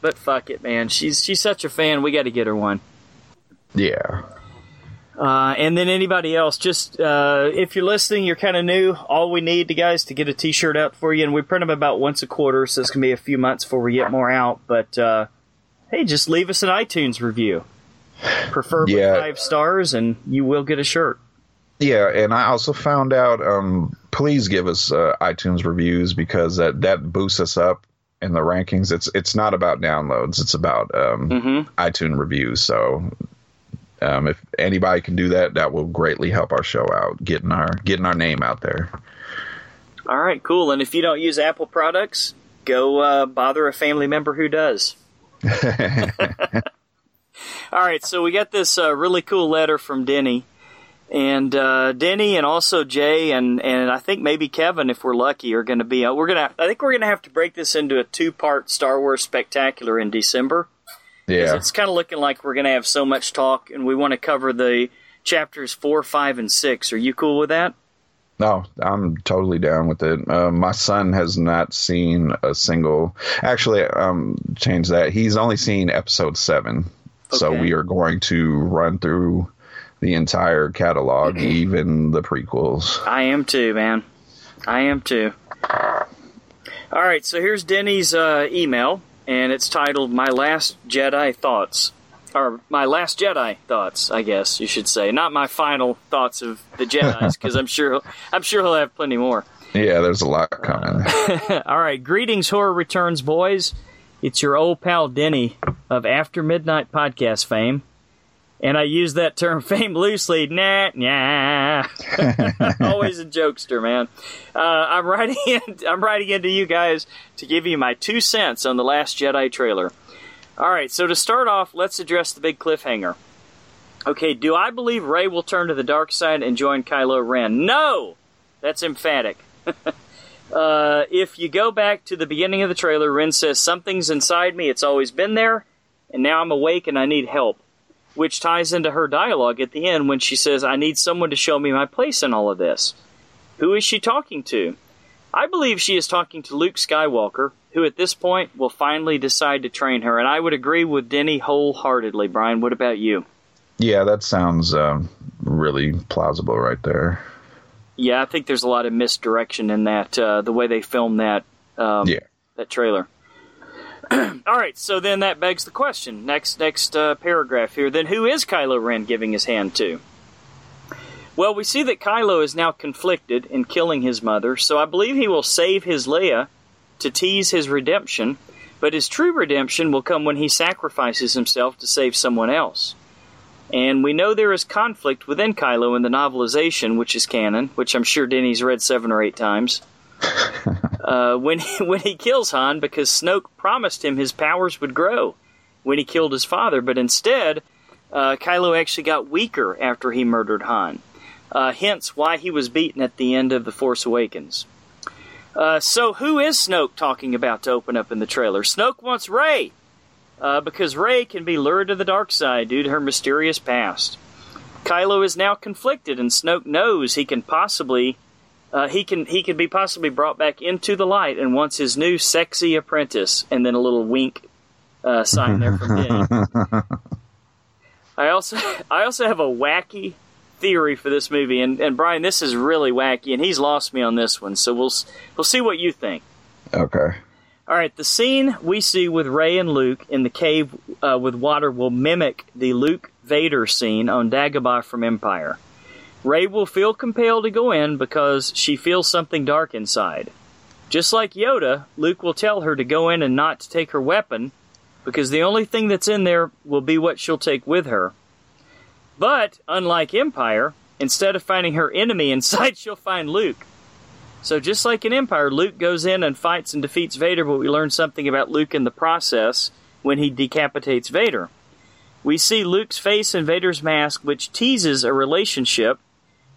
But fuck it, man. She's she's such a fan. We got to get her one. Yeah. Uh, and then anybody else, just uh, if you're listening, you're kind of new. All we need, to guys, to get a T-shirt out for you, and we print them about once a quarter, so it's gonna be a few months before we get more out. But uh, hey, just leave us an iTunes review. Preferably Yeah. five stars, and you will get a shirt. Yeah, and I also found out. Um, please give us uh, iTunes reviews because that that boosts us up in the rankings. It's it's not about downloads; it's about um, Mm-hmm. iTunes reviews. So, um, if anybody can do that, that will greatly help our show out, getting our getting our name out there. All right, cool. And if you don't use Apple products, go uh, bother a family member who does. <laughs> All right, so we got this uh, really cool letter from Denny, and uh, Denny, and also Jay, and and I think maybe Kevin, if we're lucky, are going to be. Uh, we're gonna. I think we're gonna have to break this into a two-part Star Wars spectacular in December. Yeah, It's kind of looking like we're going to have so much talk, and we want to cover the chapters four, five, and six. Are you cool with that? no, I'm totally down with it. Uh, my son has not seen a single. Actually, um, change that. He's only seen episode seven. Okay. So we are going to run through the entire catalog, even the prequels. I am too, man. I am too. All right, so here's Denny's uh, email, and it's titled "My Last Jedi Thoughts," or "My Last Jedi Thoughts," I guess you should say, not my final thoughts of the Jedi's, <laughs> because I'm sure I'm sure he'll have plenty more. Yeah, there's a lot coming. <laughs> All right, greetings, horror returns, boys. It's your old pal Denny of After Midnight podcast fame, and I use that term <laughs> fame loosely. Nah, nah. <laughs> Always a jokester, man. Uh, I'm writing. <laughs> In, I'm writing into you guys to give you my two cents on the Last Jedi trailer. All right, so to start off, let's address the big cliffhanger. Okay, do I believe Rey will turn to the dark side and join Kylo Ren? No, that's emphatic. Uh, if you go back to the beginning of the trailer, Rey says, Something's inside me, it's always been there, and now I'm awake and I need help. Which ties into her dialogue at the end when she says, I need someone to show me my place in all of this. Who is she talking to? I believe she is talking to Luke Skywalker, who at this point will finally decide to train her, and I would agree with Denny wholeheartedly. Brian, what about you? yeah, that sounds um, really plausible right there. Yeah, I think there's a lot of misdirection in that, uh, the way they filmed that um, Yeah. that trailer. <clears throat> All right, so then that begs the question. Next, next uh, paragraph here. Then who is Kylo Ren giving his hand to? Well, we see that Kylo is now conflicted in killing his mother, so I believe he will save his Leia to tease his redemption, but his true redemption will come when he sacrifices himself to save someone else. And we know there is conflict within Kylo in the novelization, which is canon, which I'm sure Denny's read seven or eight times. <laughs> uh, when he, <laughs> when he kills Han, because Snoke promised him his powers would grow when he killed his father, but instead, uh, Kylo actually got weaker after he murdered Han. Uh, hence, why he was beaten at the end of The Force Awakens. Uh, so, who is Snoke talking about to open up in the trailer? Snoke wants Rey, uh, because Rey can be lured to the dark side due to her mysterious past. Kylo is now conflicted, and Snoke knows he can possibly uh, he can he can be possibly brought back into the light and wants his new sexy apprentice, and then a little wink uh, sign there from <laughs> Denny. I also <laughs> I also have a wacky theory for this movie, and, and Brian, this is really wacky, and he's lost me on this one. So we'll we'll see what you think. Okay. All right, the scene we see with Rey and Luke in the cave uh, with water will mimic the Luke Vader scene on Dagobah from Empire. Rey will feel compelled to go in because she feels something dark inside. Just like Yoda, Luke will tell her to go in and not to take her weapon because the only thing that's in there will be what she'll take with her. But, unlike Empire, instead of finding her enemy <laughs> inside, she'll find Luke. So just like in Empire, Luke goes in and fights and defeats Vader, but we learn something about Luke in the process when he decapitates Vader. We see Luke's face in Vader's mask, which teases a relationship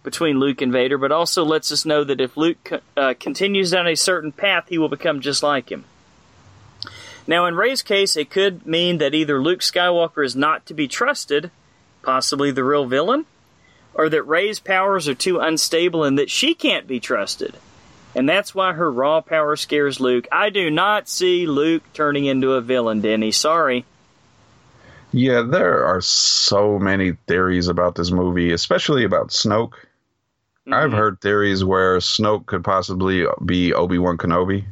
between Luke and Vader, but also lets us know that if Luke uh, continues down a certain path, he will become just like him. Now, in Rey's case, it could mean that either Luke Skywalker is not to be trusted, possibly the real villain, or that Rey's powers are too unstable and that she can't be trusted. And that's why her raw power scares Luke. I do not see Luke turning into a villain, Denny. Sorry. Yeah, there are so many theories about this movie, especially about Snoke. I've heard theories where Snoke could possibly be Obi Wan Kenobi.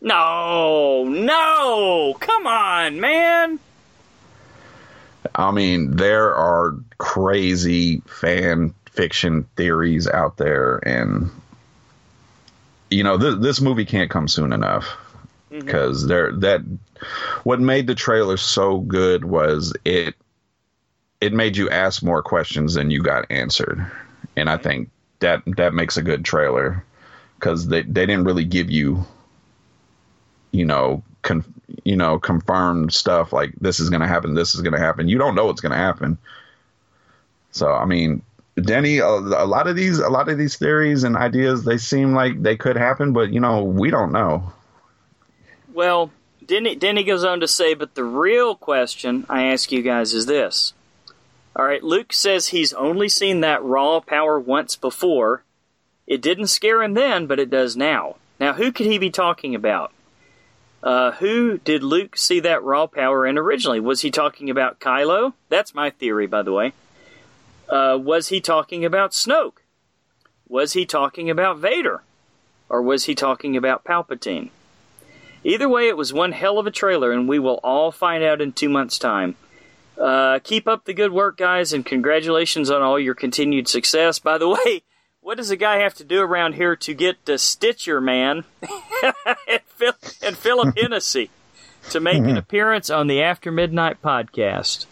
No, no! Come on, man! I mean, there are crazy fan fiction theories out there, and you know, th- this movie can't come soon enough mm-hmm. because there that what made the trailer so good was it it made you ask more questions than you got answered, and I mm-hmm. think that that makes a good trailer. Because they they didn't really give you you know con, you know confirmed stuff like this is going to happen this is going to happen. You don't know what's going to happen. So i mean denny a, a lot of these a lot of these theories and ideas they seem like they could happen but you know we don't know. Well, Denny, Denny goes on to say, but the real question I ask you guys is this. All right, Luke says he's only seen that raw power once before. It didn't scare him then, but it does now. Now, who could he be talking about? Uh, who did Luke see that raw power in originally? Was he talking about Kylo? That's my theory, by the way. Uh, was he talking about Snoke? Was he talking about Vader? Or was he talking about Palpatine? Either way, it was one hell of a trailer, and we will all find out in two months' time. Uh, keep up the good work, guys, and congratulations on all your continued success. By the way, what does a guy have to do around here to get the Stitcher Man <laughs> and, Phil, and Philip <laughs> Hennessy to make an appearance on the After Midnight podcast?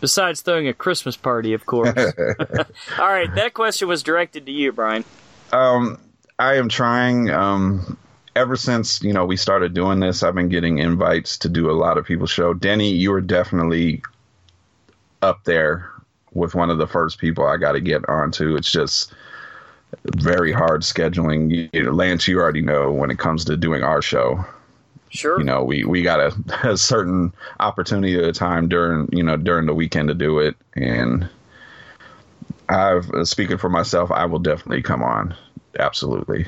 Besides throwing a Christmas party, of course. <laughs> all right, that question was directed to you, Brian. Um, I am trying. Um, ever since you know we started doing this, I've been getting invites to do a lot of people's show. Denny, you are definitely up there with one of the first people I got to get onto. It's just very hard scheduling. You know, Lance, you already know when it comes to doing our show. Sure. You know, we we got a, <laughs> a certain opportunity at a time during you know during the weekend to do it, and I've speaking for myself, I will definitely come on. Absolutely.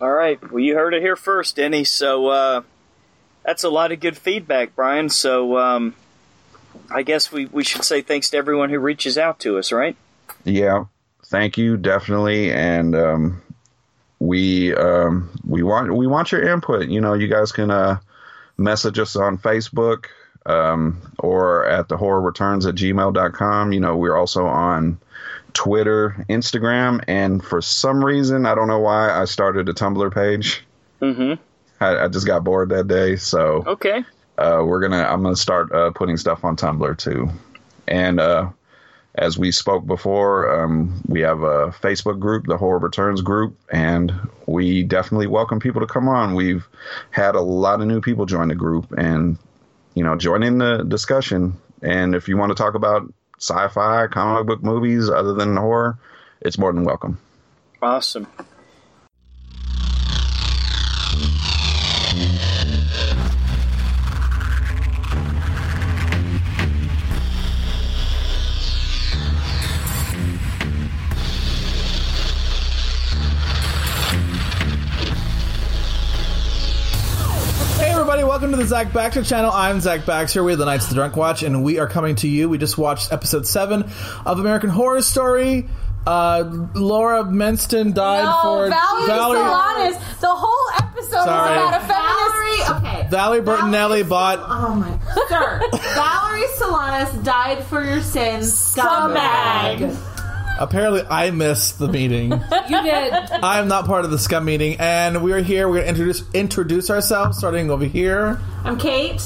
All right. Well, you heard it here first, Denny. So uh, that's a lot of good feedback, Brian. So um, I guess we, we should say thanks to everyone who reaches out to us, right? Yeah, thank you, definitely, and um, we um, we want we want your input. You know, you guys can uh, message us on Facebook um, or at the horror returns at gmail.com. You know, we're also on Twitter, Instagram, and for some reason, I don't know why, I started a Tumblr page. Mm-hmm. I, I just got bored that day, so Okay. Uh, we're gonna I'm gonna start uh, putting stuff on Tumblr too, and uh, as we spoke before, um, we have a Facebook group, the Horror Returns group, and we definitely welcome people to come on. We've had a lot of new people join the group, and you know, join in the discussion. And if you want to talk about sci-fi, comic book movies other than horror, it's more than welcome. Awesome. Welcome to the Zach Baxter channel. I'm Zach Baxter. We are the Knights of the Drunk Watch, and we are coming to you. We just watched episode seven of American Horror Story. Uh, Laura Menston died No, for Valerie, Solanas. The whole episode Sorry. was about a feminist. Valerie, okay. Valerie Bertinelli bought. Oh my, sir. <laughs> Valerie Solanas died for your sins, scumbag. Scumbag. Apparently, I missed the meeting. <laughs> You did. I'm not part of the scum meeting, and we are here. We're going to introduce introduce ourselves, starting over here. I'm Kate.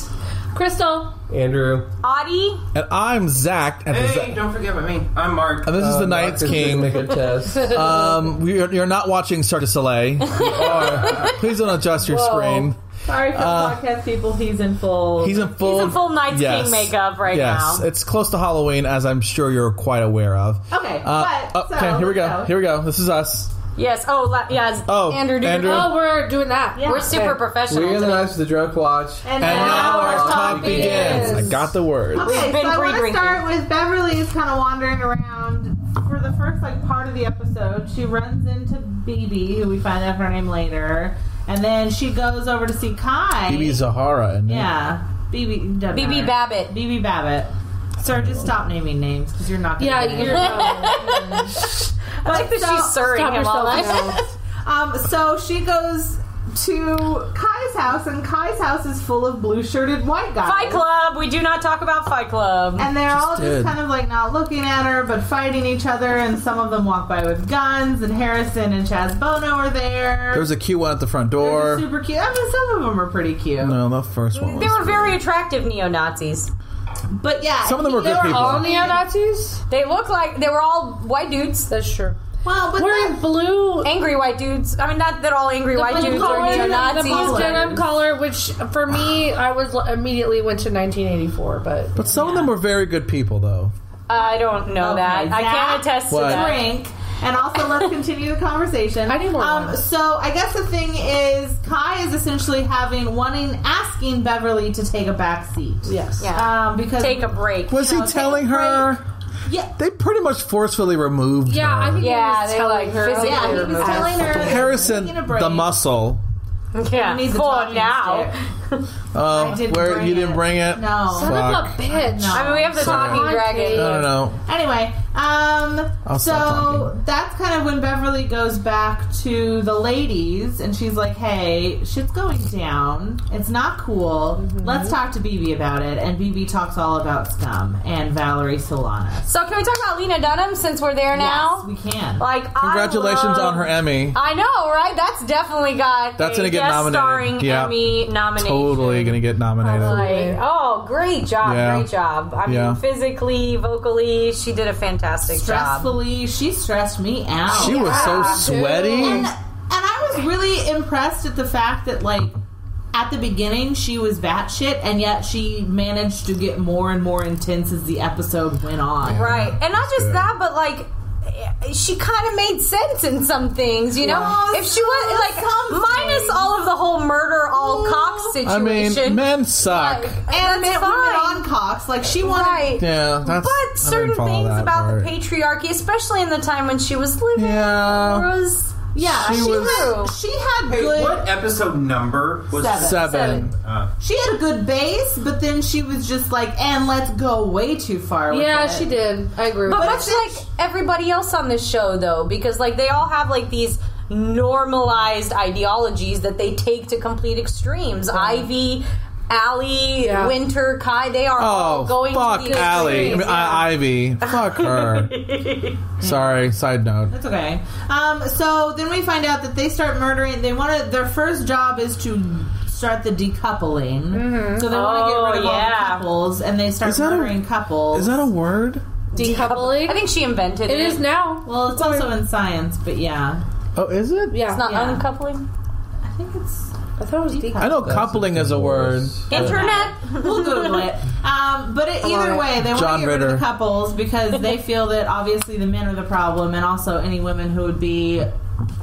Crystal. Andrew. Audie. And I'm Zach. And, Hey, Zach- don't forget about me. I'm Mark. and this is the Knight's King. Make a test. Um, we are, you're not watching Cirque du Soleil. <laughs> Please don't adjust your screen. Sorry for Uh, the podcast people. He's in full. He's in full. He's in full Night's yes. King makeup right yes. now. it's close to Halloween, as I'm sure you're quite aware of. okay, Uh, but okay, so, here we go. let's Here we go. This is us. Yes. Oh, la- yeah. Oh, Andrew. Did Andrew. Oh, we're doing that. Yeah. We're super Okay. professional. We're in the today. Of the Drunk Watch. And, And now our talk talk begins. begins. I got the word. Okay, We've been so I want to start with Beverly is kind of wandering around for the first like part of the episode. She runs into Bebe, who we find out her name later, and then she goes over to see Kai. Bebe Zahara. And Yeah, Bebe. Bebe. Babbitt. Bebe Babbitt. Sir, just stop naming names because you're not. Gonna Yeah, you're. <laughs> I like that so- she's serving stop him all night. Um, so she goes to Kai's house, and Kai's house is full of blue shirted white guys. Fight Club. We do not talk about Fight Club. And they're all just did. kind of like not looking at her, but fighting each other. And some of them walk by with guns. And Harrison and Chaz Bono are there. There was a cute one at the front They're door. super cute. I mean, some of them are pretty cute. No, the first one was. they were very attractive neo Nazis. But yeah, Some of them were they good people. All neo Nazis? They look like they were all white dudes, That's true. Well, but Wearing that- blue. angry white dudes. I mean, not that all angry white blue dudes are collar, neo the Nazis. blue denim collar, which for me, I was immediately went to 1984, but But some of them were very good people, though. I don't know Okay, that. I can't attest to What? that. drink. And also, let's <laughs> continue the conversation. I need more Um, so I guess the thing is, Kai is essentially having wanting asking Beverly to take a back seat. yes. Yeah. Um, because Take a break. Was You he know, take telling a her? Yeah, They pretty much forcefully removed Yeah, her. I think Yeah, he was they, telling like, her. physically yeah, he was removed telling her Harrison, the muscle. Yeah, needs for now. stick. Uh, didn't where bring you didn't bring it? No. Son Fuck. of a bitch. No. I mean, we have the Sorry. talking dragon. No, no, no. Anyway, um, I'll so that's kind of when Beverly goes back to the ladies and she's like, hey, shit's going down. It's not cool. Mm-hmm. Let's talk to Bebe about it. And Bebe talks all about Scum and Valerie Solanas. So can we talk about Lena Dunham since we're there now? Yes, we can. Like, Congratulations I love- on her Emmy. I know, right? That's definitely got That's a gonna get guest nominated. starring Yeah. Emmy nomination. Totally gonna get nominated. Like, oh, great job, Yeah. great job. I mean, Yeah. physically, vocally, she did a fantastic job. Stressfully, she stressed me out. She was so sweaty. and, and I was really impressed at the fact that, like, at the beginning, she was batshit, and yet she managed to get more and more intense as the episode went on. Right. And not just good. that, but like she kind of made sense in some things, you know. Yeah. if she was like Some minus all of the whole murder all cock I situation. mean, men suck. like, And men, women fine. on Cox, like she wanted. Right. yeah, that's. But certain things about part. the patriarchy, especially in the time when she was living, Yeah. was Yeah, She she, was- had she had Hey, good. what episode number was Seven. Seven. Uh, She had a good base, but then she was just like, and let's go way too far. With Yeah, it. she did. I agree with But that. much like everybody else on this show, though, because like they all have like these normalized ideologies that they take to complete extremes. Ivy, Allie, Yeah. Winter, Kai, they are all Oh, going fuck to the Allie. I mean, extremes. I- Ivy. Fuck her. <laughs> Sorry, side note. That's okay. Um, so then we find out that they start murdering. They want to. Their first job is to start the decoupling. So they want to get rid of Oh, all the yeah. couples, and they start Is that a- murdering couples. Is that a word? decoupling. I think she invented it. it is now. well, it's also in science, but yeah, Oh, is it? Yeah, It's not Yeah. uncoupling. I think it's. I thought it was decoupling. I know coupling is a word. <laughs> Internet. We'll Google it. Um, but it, either on way, they want John to get rid of the couples because they feel that obviously the men are the problem, and also any women who would be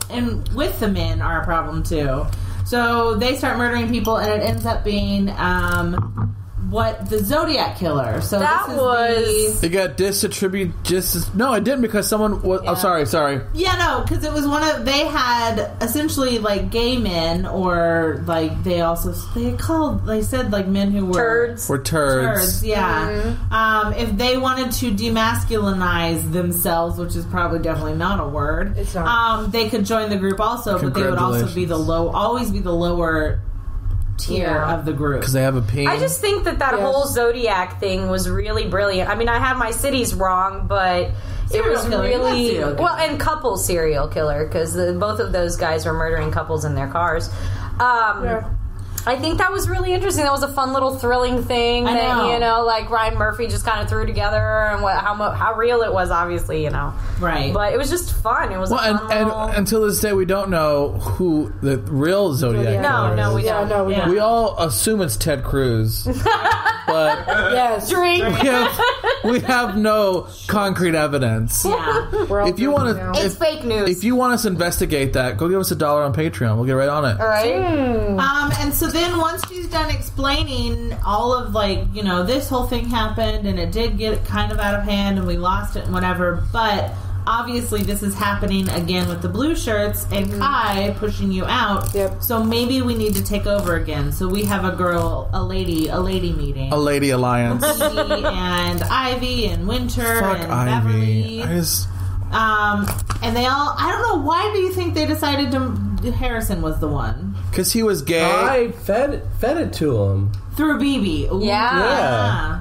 in with the men are a problem too. So they start murdering people, and it ends up being um, what the Zodiac killer. So That this is was- the, It got disattributed just no, it didn't because someone was. Yeah. Oh, sorry, sorry. yeah no because it was one of they had essentially like gay men or like they also they called they said like men who were Turds. We're turds. Turds, yeah. Um, if they wanted to demasculinize themselves, which is probably definitely not a word, It's not. Um, they could join the group also, but they would also be the low, always be the lower tier Yeah. of the group. Because they have a peen. I just think that that Yes. whole zodiac thing was really brilliant. I mean, I have my cities wrong, but it was killer, really well, and couple serial killer because both of those guys were murdering couples in their cars. Um, Yeah. I think that was really interesting. That was a fun little thrilling thing I that know. you know, like Ryan Murphy just kind of threw together, and what how mo- how real it was, obviously, you know. right. But it was just fun. It was well, a and, fun and little- until this day, we don't know who the real Zodiac No, no, is. we don't. no, we Yeah. don't. We all assume it's Ted Cruz, <laughs> but Yes. drink. we have, we have no concrete evidence. yeah. We're all If you want to, It's fake news. if you want us to investigate that, go give us a dollar on Patreon. We'll get right on it. all right. Um, and so then once she's done explaining all of like, you know, this whole thing happened and it did get kind of out of hand and we lost it and whatever, but obviously this is happening again with the blue shirts and Kai pushing you out. Yep. So maybe we need to take over again. So we have a girl, a lady, a lady meeting. A lady alliance. And Ivy and Winter Fuck and Ivy. Beverly. I just, Um, and they all, I don't know, why do you think they decided to, Harrison was the one? Because he was gay. I fed fed it to him. through Bebe. Ooh, Yeah. Yeah.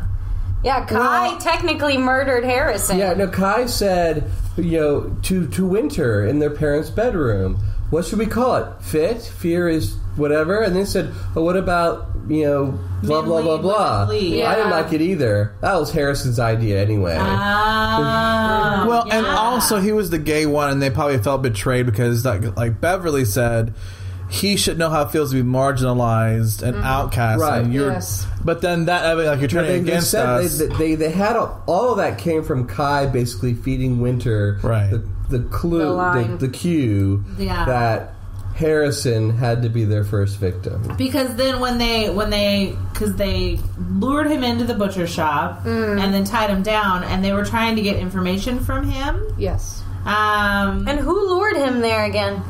Yeah, Kai Well- technically murdered Harrison. Yeah, no. Kai said, you know, to to Winter in their parents' bedroom. What should we call it? Fit, fear is whatever. And they said, oh, what about you know, blah blah blah lead, blah. women lead. I didn't Yeah. like it either. That was Harrison's idea anyway. Ah, Well, and yeah. also he was the gay one, and they probably felt betrayed because, like, like Beverly said, he should know how it feels to be marginalized and outcast. Right. And you're, Yes. But then that, like, you're But turning they, they against said us. they, they they had all, all of that came from Kai basically feeding Winter Right. the the clue The the, the, cue Yeah. that Harrison had to be their first victim. because then when they when they because they lured him into the butcher shop Mm. and then tied him down and they were trying to get information from him Yes. um And who lured him there again?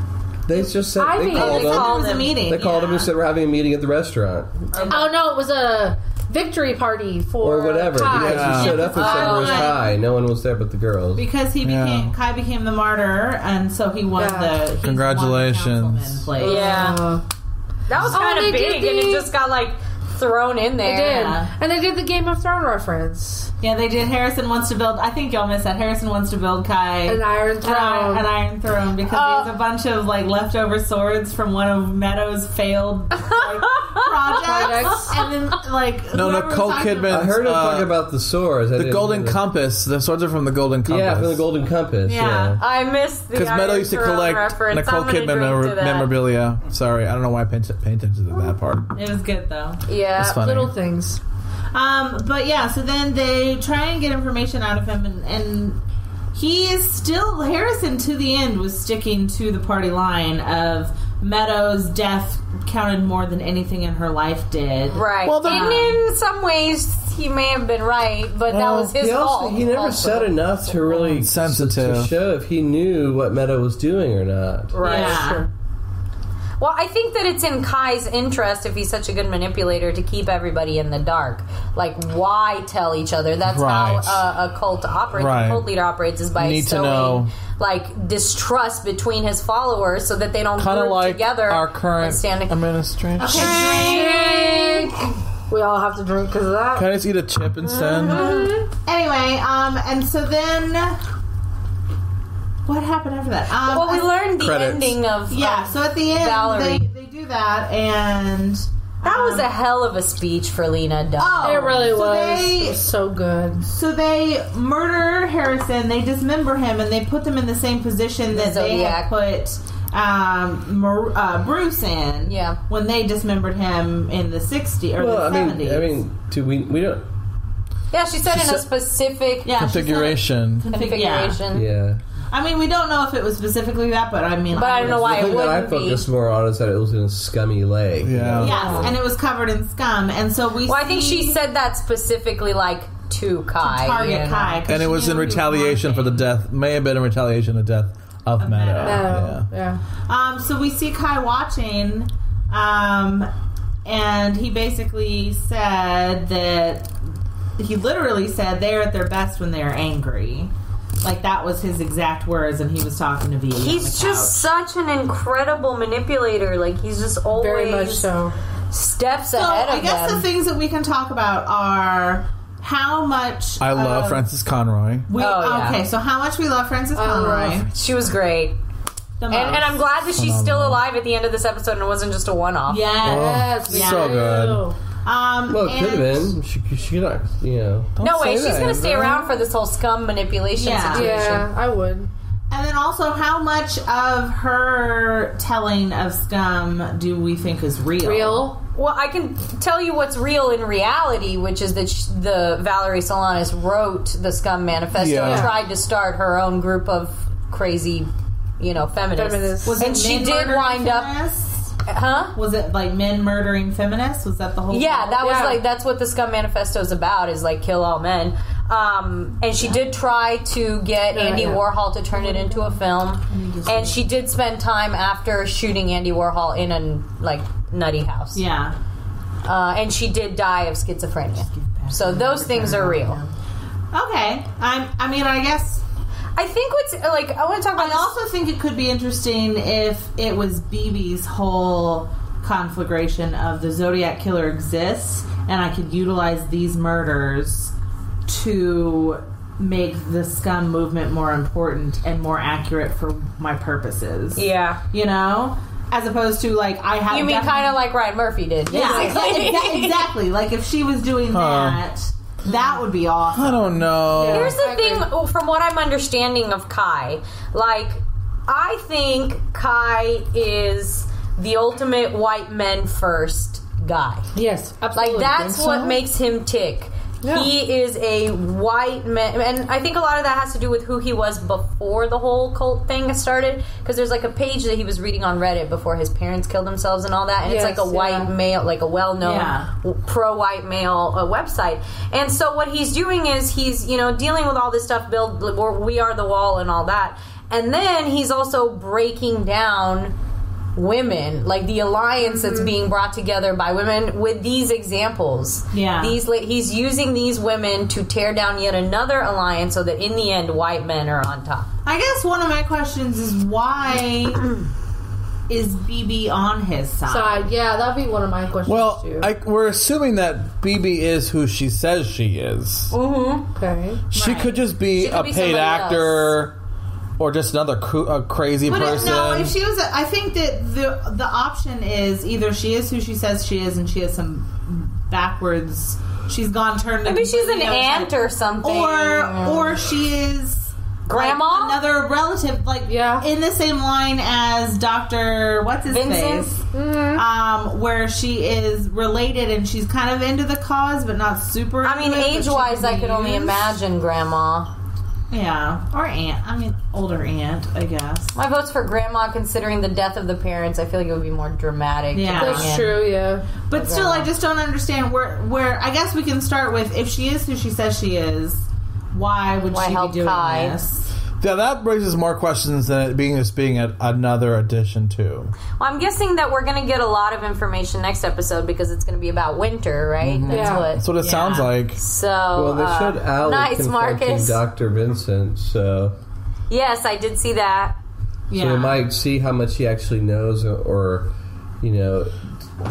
They just said I they mean- called They him. there was a meeting They called him yeah. and said we're having a meeting at the restaurant Oh no, it was a victory party for or whatever Kai. because Yeah. he showed up and said Oh, where's right. Kai? No one was there but the girls. because he Yeah. became Kai became the martyr and so he won Yeah. the he's Congratulations. won the councilman place. Yeah. Uh, That was Oh, kind they of did big, and it just got like thrown in there. they there. did, Yeah. and they did the Game of Thrones reference. yeah they did Harrison wants to build I think y'all missed that Harrison wants to build Kai An Iron an Throne. iron, an iron throne because Uh, there's a bunch of like leftover swords from one of Meadows' failed like, <laughs> projects, Projects. and then like No, whoever Nicole Kidman- I heard him uh, talking about the swords. I the Golden know. Compass. The swords are from the Golden Compass. Yeah, from the Golden Compass. Yeah. Yeah. I missed the Because Meadow Iron used to Throne collect reference. Nicole Kidman memor- memorabilia. Sorry, I don't know why I paid, paid attention to that part. It was good though. Yeah, It's funny. Little things. Um, but yeah, so then they try and get information out of him, and, and he is still Harrison to the end was sticking to the party line of Meadows' death counted more than anything in her life did. right. Well, the- and in some ways, he may have been right, but that was his He also fault. he never also. said enough to really Sensitive. to show if he knew what Meadow was doing or not. Right. Yeah. Sure. Well, I think that it's in Kai's interest if he's such a good manipulator to keep everybody in the dark. Like, why tell each other? That's Right. how a, a cult operates. Right. A cult leader operates is by Need to sowing like distrust between his followers so that they don't Kind of group like together our and current stand. administration. We all have to drink because of that. Can I just eat a chip instead? Anyway, um, and so then what happened after that? Um, Well, we learned the Credits. ending of yeah. of So at the end, Valerie. they they do that, and that was um, a hell of a speech for Lena Dunham. Oh, It really so was. they- it was so good. So they murder Harrison, they dismember him, and they put them in the same position that they had put um, Mar- uh, Bruce in. Yeah. When they dismembered him in the 60s or Well, I the mean, 70s. I mean, do we we don't. Yeah, she said She in a specific yeah, she said- Configuration. configuration. Yeah. I mean, we don't know if it was specifically that, but I mean, But I don't know why The it thing that I wouldn't be. focused more on is that it was in a scummy leg. Yeah. Yes, and it was covered in scum, and so we. Well, I think see she said that specifically, like to Kai. target you know? Kai, 'cause And it she was in he retaliation for the wanted. death. May have been in retaliation of the death of Meadow. Meadow. No. Yeah. Um, so we see Kai watching, um, and he basically said that he literally said they're at their best when they're angry. Like that was his exact words, and he was talking to V. He's just such an incredible manipulator. Like he's just always Very much so. steps So ahead of I guess them. the things that we can talk about are how much I love of- Frances Conroy. We, Oh, yeah. Okay, so how much we love Frances oh, Conroy. she was great, and, and I'm glad that she's still alive at the end of this episode, and it wasn't just a one-off. Yes. Oh, yes. so good. Um, Well, it could have been. She, she could not, you know. No way, she's gonna stay around for this whole scum manipulation Yeah. situation. Yeah, I would. And then also, how much of her telling of scum do we think is real? Real. Well, I can tell you what's real in reality, which is that sh- the Valerie Solanas wrote the Scum Manifesto Yeah. and tried to start her own group of crazy, you know, feminists. Feminists. Was and she men did murdering wind up, feminists? Huh? Was it like men murdering feminists? Was that the whole? Yeah, that was Yeah. like that's what the Scum Manifesto is about. Is like kill all men. Um, and she did try to get Yeah, Andy yeah. Warhol to turn it into a film, and she did spend time after shooting Andy Warhol in a like nutty house. yeah. uh, and she did die of schizophrenia. So those things are real. Okay. I'm. I mean, I guess. I think what's like I want to talk about I also think it could be interesting if it was Bebe's whole conflagration of the Zodiac killer exists, and I could utilize these murders to make the scum movement more important and more accurate for my purposes. Yeah. You know? As opposed to like I have You mean kind of like Ryan Murphy did? Yeah, exactly, exactly. Like if she was doing that, that would be awesome. I don't know. Here's the I thing, agree. from what I'm understanding of Kai, like, I think Kai is the ultimate white men first guy. Yes, absolutely. Like, that's what so? makes him tick. Yeah. He is a white man, and I think a lot of that has to do with who he was before the whole cult thing started. Because there's like a page that he was reading on Reddit before his parents killed themselves and all that, and it's like a white yeah. male, like a well-known Yeah. pro-white male uh, website. And so what he's doing is he's you know dealing with all this stuff, build we are the wall and all that, and then he's also breaking down women like the alliance that's Mm-hmm. being brought together by women with these examples Yeah. these he's using these women to tear down yet another alliance so that in the end white men are on top I guess one of my questions is why <clears throat> is Bebe on his side? side. Yeah, that'd be one of my questions Well, too. I, we're assuming that Bebe is who she says she is. okay. She Right. could just be She could a be paid somebody actor or just another coo- a crazy But if, person. no, if she was, I think that the the option is either she is who she says she is, and she has some backwards. She's gone turned. maybe she's an completely aunt side. or something or or she is Grandma? like, another relative, like Yeah. in the same line as Doctor what's his Vincent? face, um, where she is related and she's kind of into the cause, but not super. i mean into it, but she age wise i could only imagine grandma Yeah, or aunt. I mean, older aunt, I guess. my vote's for grandma considering the death of the parents i feel like it would be more dramatic Yeah. That's in. true. Yeah. But still, I just don't understand where. Where I guess we can start with if she is who she says she is. Why would Why she help be doing Kai? this? Yeah, that raises more questions than it being just being a, another addition to. Well, I'm guessing that we're going to get a lot of information next episode because it's going to to be about winter, right? That's Yeah. what. That's what it Yeah. sounds like. So, Well, they uh, showed Ally nice, confronting Marcus. Dr. Vincent, so Yes, I did see that. Yeah, so we might see how much he actually knows, or you know,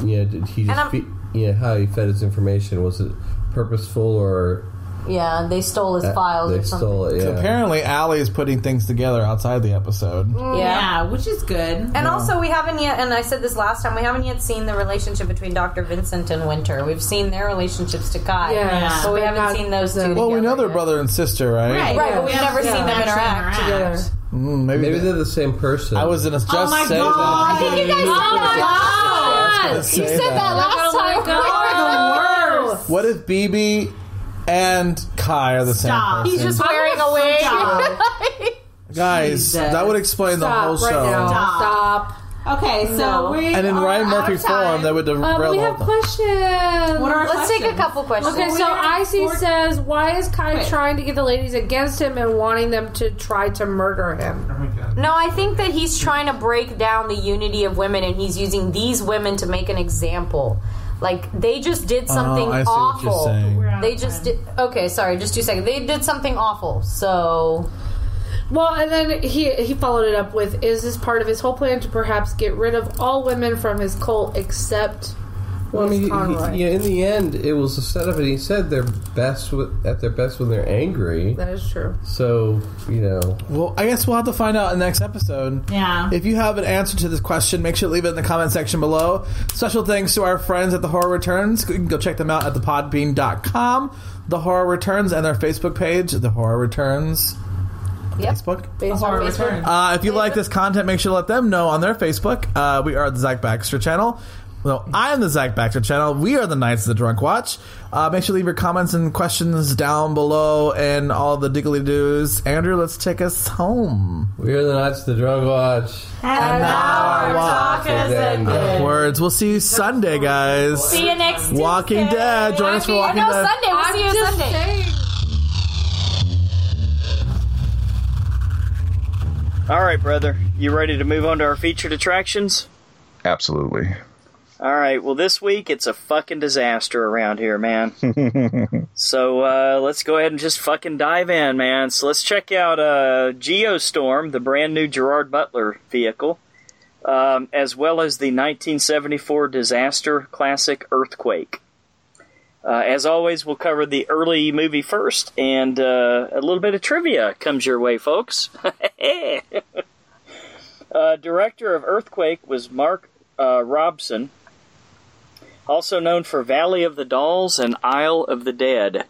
you know, did he And just, I'm- fe- you know, how he fed his information was it purposeful or Yeah, they stole his uh, files they or something. stole it? Yeah. Apparently, Ally is putting things together outside the episode. Yeah. yeah, which is good. And also, we haven't yet, and I said this last time, we haven't yet seen the relationship between Dr. Vincent and Winter. We've seen their relationships to Kai. Yeah. But we But haven't not seen those two. them. Well, we know together they're yet. brother and sister, right? Right, Right, but we've we never haven't seen them actually interact Together. Mm, maybe, Maybe they're the same person. I was gonna just saying. Oh my say God. that. I think you guys Oh my god! You You said that last Oh my time. God. <laughs> the worst. What if Bebe and Kai are the Stop. same person? He's just wearing a wig. Stop. <laughs> Guys, Jesus. that would explain the whole Stop right show. now. Stop. Stop. Okay, so No. we And in are Ryan out Murphy of time. form, that would Um, we the have whole questions. What are our Let's take a questions? couple questions. Okay, we so have Icy four- says, why is Kai Wait. trying to get the ladies against him and wanting them to try to murder him? No, I think that he's trying to break down the unity of women and he's using these women to make an example. Like they just did ah, something I see what you're awful. saying. They just did Okay, sorry, just two seconds. They did something awful. So Well, and then he he followed it up with, "Is this part of his whole plan to perhaps get rid of all women from his cult except Well, I mean, Conroy?" he, yeah, in the end, it was a setup, and he said they're best with, at their best when they're angry. That is true. So you know, Well, I guess we'll have to find out in the next episode. Yeah. If you have an answer to this question, make sure to leave it in the comment section below. Special thanks to our friends at The Horror Returns. You can go check them out at thepodbean.com. The Horror Returns and their Facebook page, The Horror Returns. Yep. Facebook. Based Horror on return. Uh, if you like this content, make sure to let them know on their Facebook. Uh, we are at the Zach Baxter channel. Well, I am the Zach Baxter channel. We are the Knights of the Drunk Watch. Uh, make sure to leave your comments and questions down below and all the diggly doos. Andrew, let's take us home. we are the Knights of the Drunk Watch. And now our talk is Then, ended. Words. We'll see you Sunday, guys. See you next Walking Tuesday. Dead. Join us for Walking no, Dead. Sunday. We'll see you just Sunday. saying. All right, brother. You ready to move on to our featured attractions? Absolutely. All right. Well, this week it's a fucking disaster around here, man. <laughs> so uh, let's go ahead and just fucking dive in, man. So let's check out uh, Geostorm, the brand new Gerard Butler vehicle. um, as well as the 1974 disaster classic Earthquake. Uh, as always, we'll cover the early movie first, and uh, a little bit of trivia comes your way, folks. <laughs> uh, director of Earthquake was Mark uh, Robson, also known for Valley of the Dolls and Isle of the Dead.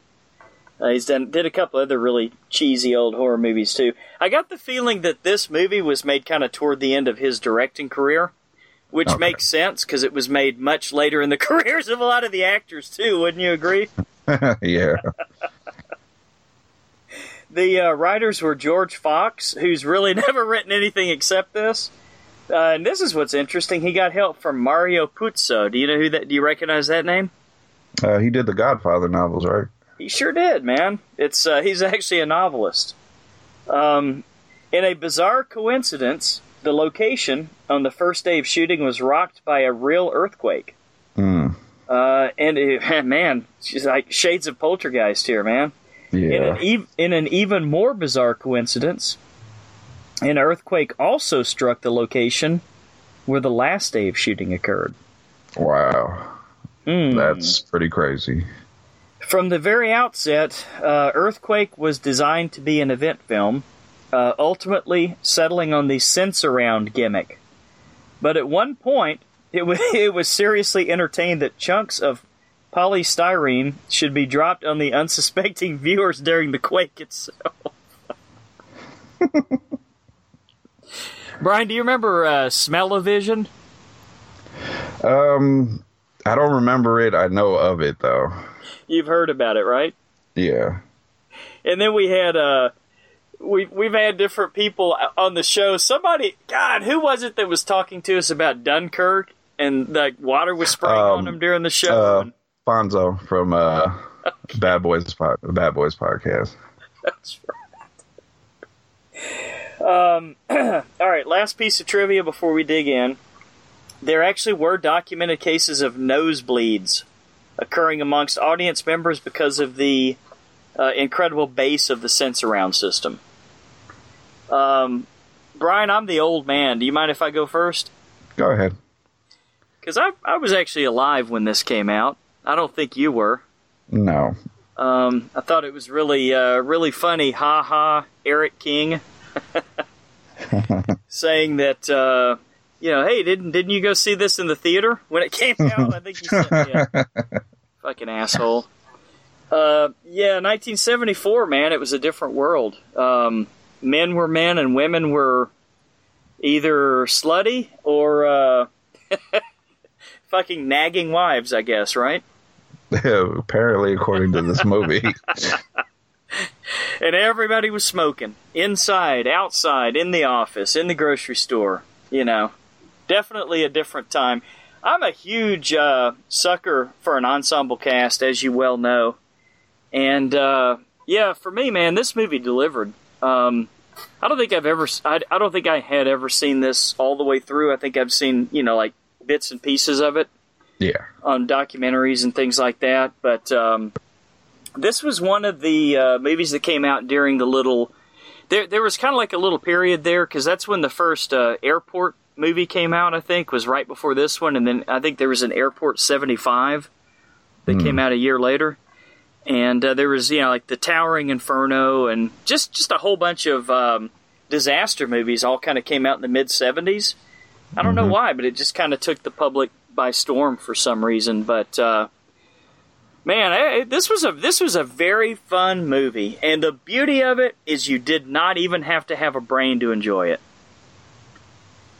Uh, he's done did a couple other really cheesy old horror movies too. I got the feeling that this movie was made kind of toward the end of his directing career, which Okay. makes sense because it was made much later in the <laughs> careers of a lot of the actors too. Wouldn't you agree? <laughs> yeah. The uh, writers were George Fox, who's really <laughs> never written anything except this. Uh, and this is what's interesting. He got help from Mario Puzo. Do you know who that? Do you recognize that name? Uh, he did the Godfather novels, right? He sure did, man. It's uh, he's actually a novelist. Um, in a bizarre coincidence, the location on the first day of shooting was rocked by a real earthquake. Uh, and it, <laughs> man, she's like shades of poltergeist here, man. In Yeah. an, ev- in an even more bizarre coincidence, an earthquake also struck the location where the last day of shooting occurred. Wow. Hmm. That's pretty crazy. From the very outset, uh, Earthquake was designed to be an event film, uh, ultimately settling on the Sensurround gimmick. But at one point, it was, <laughs> it was seriously entertained that chunks of polystyrene should be dropped on the unsuspecting <laughs> viewers during the quake itself. <laughs> Brian, do you remember uh, Smell-O-Vision? Um, I don't remember it. I know of it though. You've heard about it, right? Yeah. and then we had uh we we've had different people on the show. Somebody, God, who was it that was talking to us about Dunkirk and the water was spraying on Um, them during the show? Uh, Fonzo from uh, Bad Boys Bad Boys podcast. <laughs> That's right. Um, <clears throat> all right, last piece of trivia before we dig in. There actually were documented cases of nosebleeds occurring amongst audience members because of the uh, incredible bass of the Sensurround system. Um, Brian, I'm the old man. Do you mind if I go first? Go ahead. Because I, I was actually alive when this came out. I don't think you were. No. Um, I thought it was really, uh, really funny. Ha ha, Eric King <laughs> <laughs> saying that, uh, you know, hey, didn't didn't you go see this in the theater when it came <laughs> out? I think he said, yeah. Fucking asshole. Uh, yeah, 1974, man, it was a different world. Um, men were men and women were either slutty or uh, <laughs> fucking nagging wives, I guess, right? Apparently, according to this movie. <laughs> and everybody was smoking inside, outside, in the office, in the grocery store. You know, definitely a different time. I'm a huge uh, sucker for an ensemble cast, as you well know, and uh, yeah, for me, man, this movie delivered. Um, I don't think I've ever, I, I don't think I had ever seen this all the way through. I think I've seen, you know, like bits and pieces of it yeah. on documentaries and things like that. But um, this was one of the uh, movies that came out during the little. There, there was kind of like a little period there because that's when the first uh, airport movie came out. I think was right before this one, and then I think there was an Airport seventy five that came out a year later. And uh, there was, you know, like the Towering Inferno, and just just a whole bunch of um, disaster movies. All kind of came out in the mid '70s. I don't know why, but it just kind of took the public by storm for some reason. But uh, man, I, this was a this was a very fun movie, and the beauty of it is you did not even have to have a brain to enjoy it.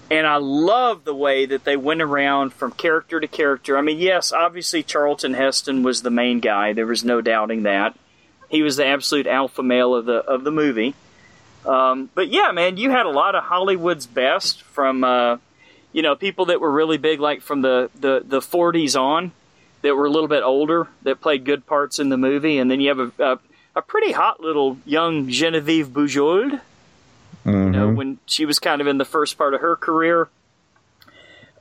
And I love the way that they went around from character to character. I mean, yes, obviously Charlton Heston was the main guy. There was no doubting that. He was the absolute alpha male of the of the movie. Um, but yeah, man, you had a lot of Hollywood's best from uh, you know people that were really big, like from the the the 40s on, that were a little bit older, that played good parts in the movie, and then you have a a, a pretty hot little young Genevieve Bujold you know, Mhm. when she was kind of in the first part of her career.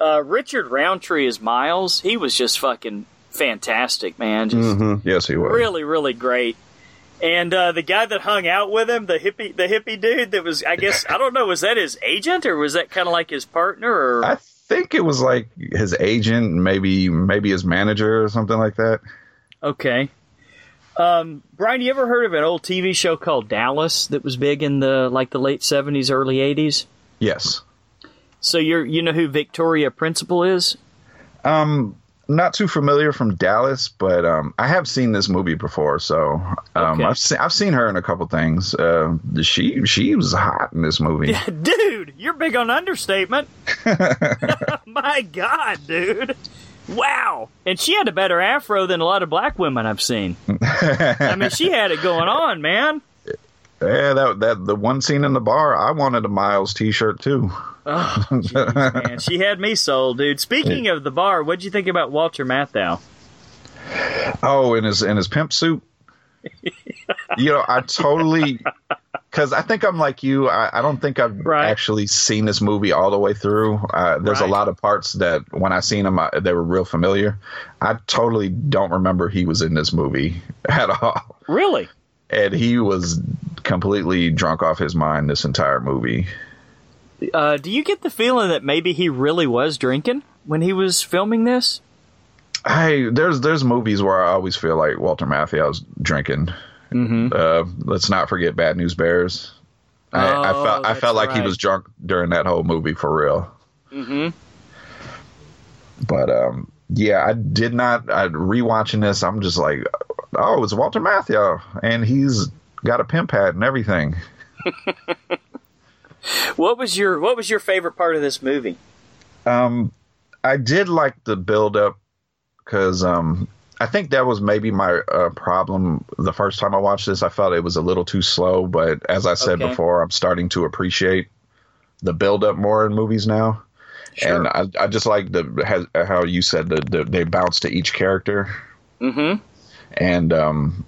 Uh, Richard Roundtree as Miles, he was just fucking fantastic, man. Just Mhm. Yes, he was. really, really great. And uh, the guy that hung out with him, the hippie, the hippie dude that was, I guess, I don't know, was that his agent or was that kind of like his partner? Or I think it was like his agent, maybe maybe his manager or something like that. okay, um, Brian, you ever heard of an old TV show called Dallas that was big in the like the late seventies, early eighties? Yes. So you're you know who Victoria Principal is? Um, not too familiar from Dallas, but um, I have seen this movie before, so um, Okay. I've seen I've seen her in a couple things. Uh, she she was hot in this movie. <laughs> Dude, you're big on understatement. <laughs> <laughs> My God, dude. Wow. And she had a better afro than a lot of black women I've seen. I mean, she had it going on, man. Yeah, that that the one scene in the bar, I wanted a Miles T-shirt too. Oh, <laughs> jeez, man. She had me sold, dude. Speaking of the bar, what'd you think about Walter Matthau? Oh, in his in his pimp suit. <laughs> you know, I totally because I think I'm like you. I, I don't think I've Right. actually seen this movie all the way through. Uh, there's Right. a lot of parts that when I seen them, I, they were real familiar. I totally don't remember he was in this movie <laughs> at all, Really? And he was completely drunk off his mind this entire movie. Uh, do you get the feeling that maybe he really was drinking when he was filming this? I there's there's movies where I always feel like Walter Matthau's drinking. Mm-hmm. Uh, let's not forget Bad News Bears. I, I Oh, felt I felt like he was drunk during that whole movie for real. Mm-hmm. But um, yeah, I did not. I rewatching this. I'm just like, oh, it's Walter Matthau, and he's got a pimp hat and everything. <laughs> What was your What was your favorite part of this movie? Um, I did like the build up because um, I think that was maybe my uh, problem the first time I watched this. I felt it was a little too slow, but as I said Okay. before, I'm starting to appreciate the build up more in movies now. Sure. And I, I just like the how you said that the, they bounce to each character, Mm-hmm. And um,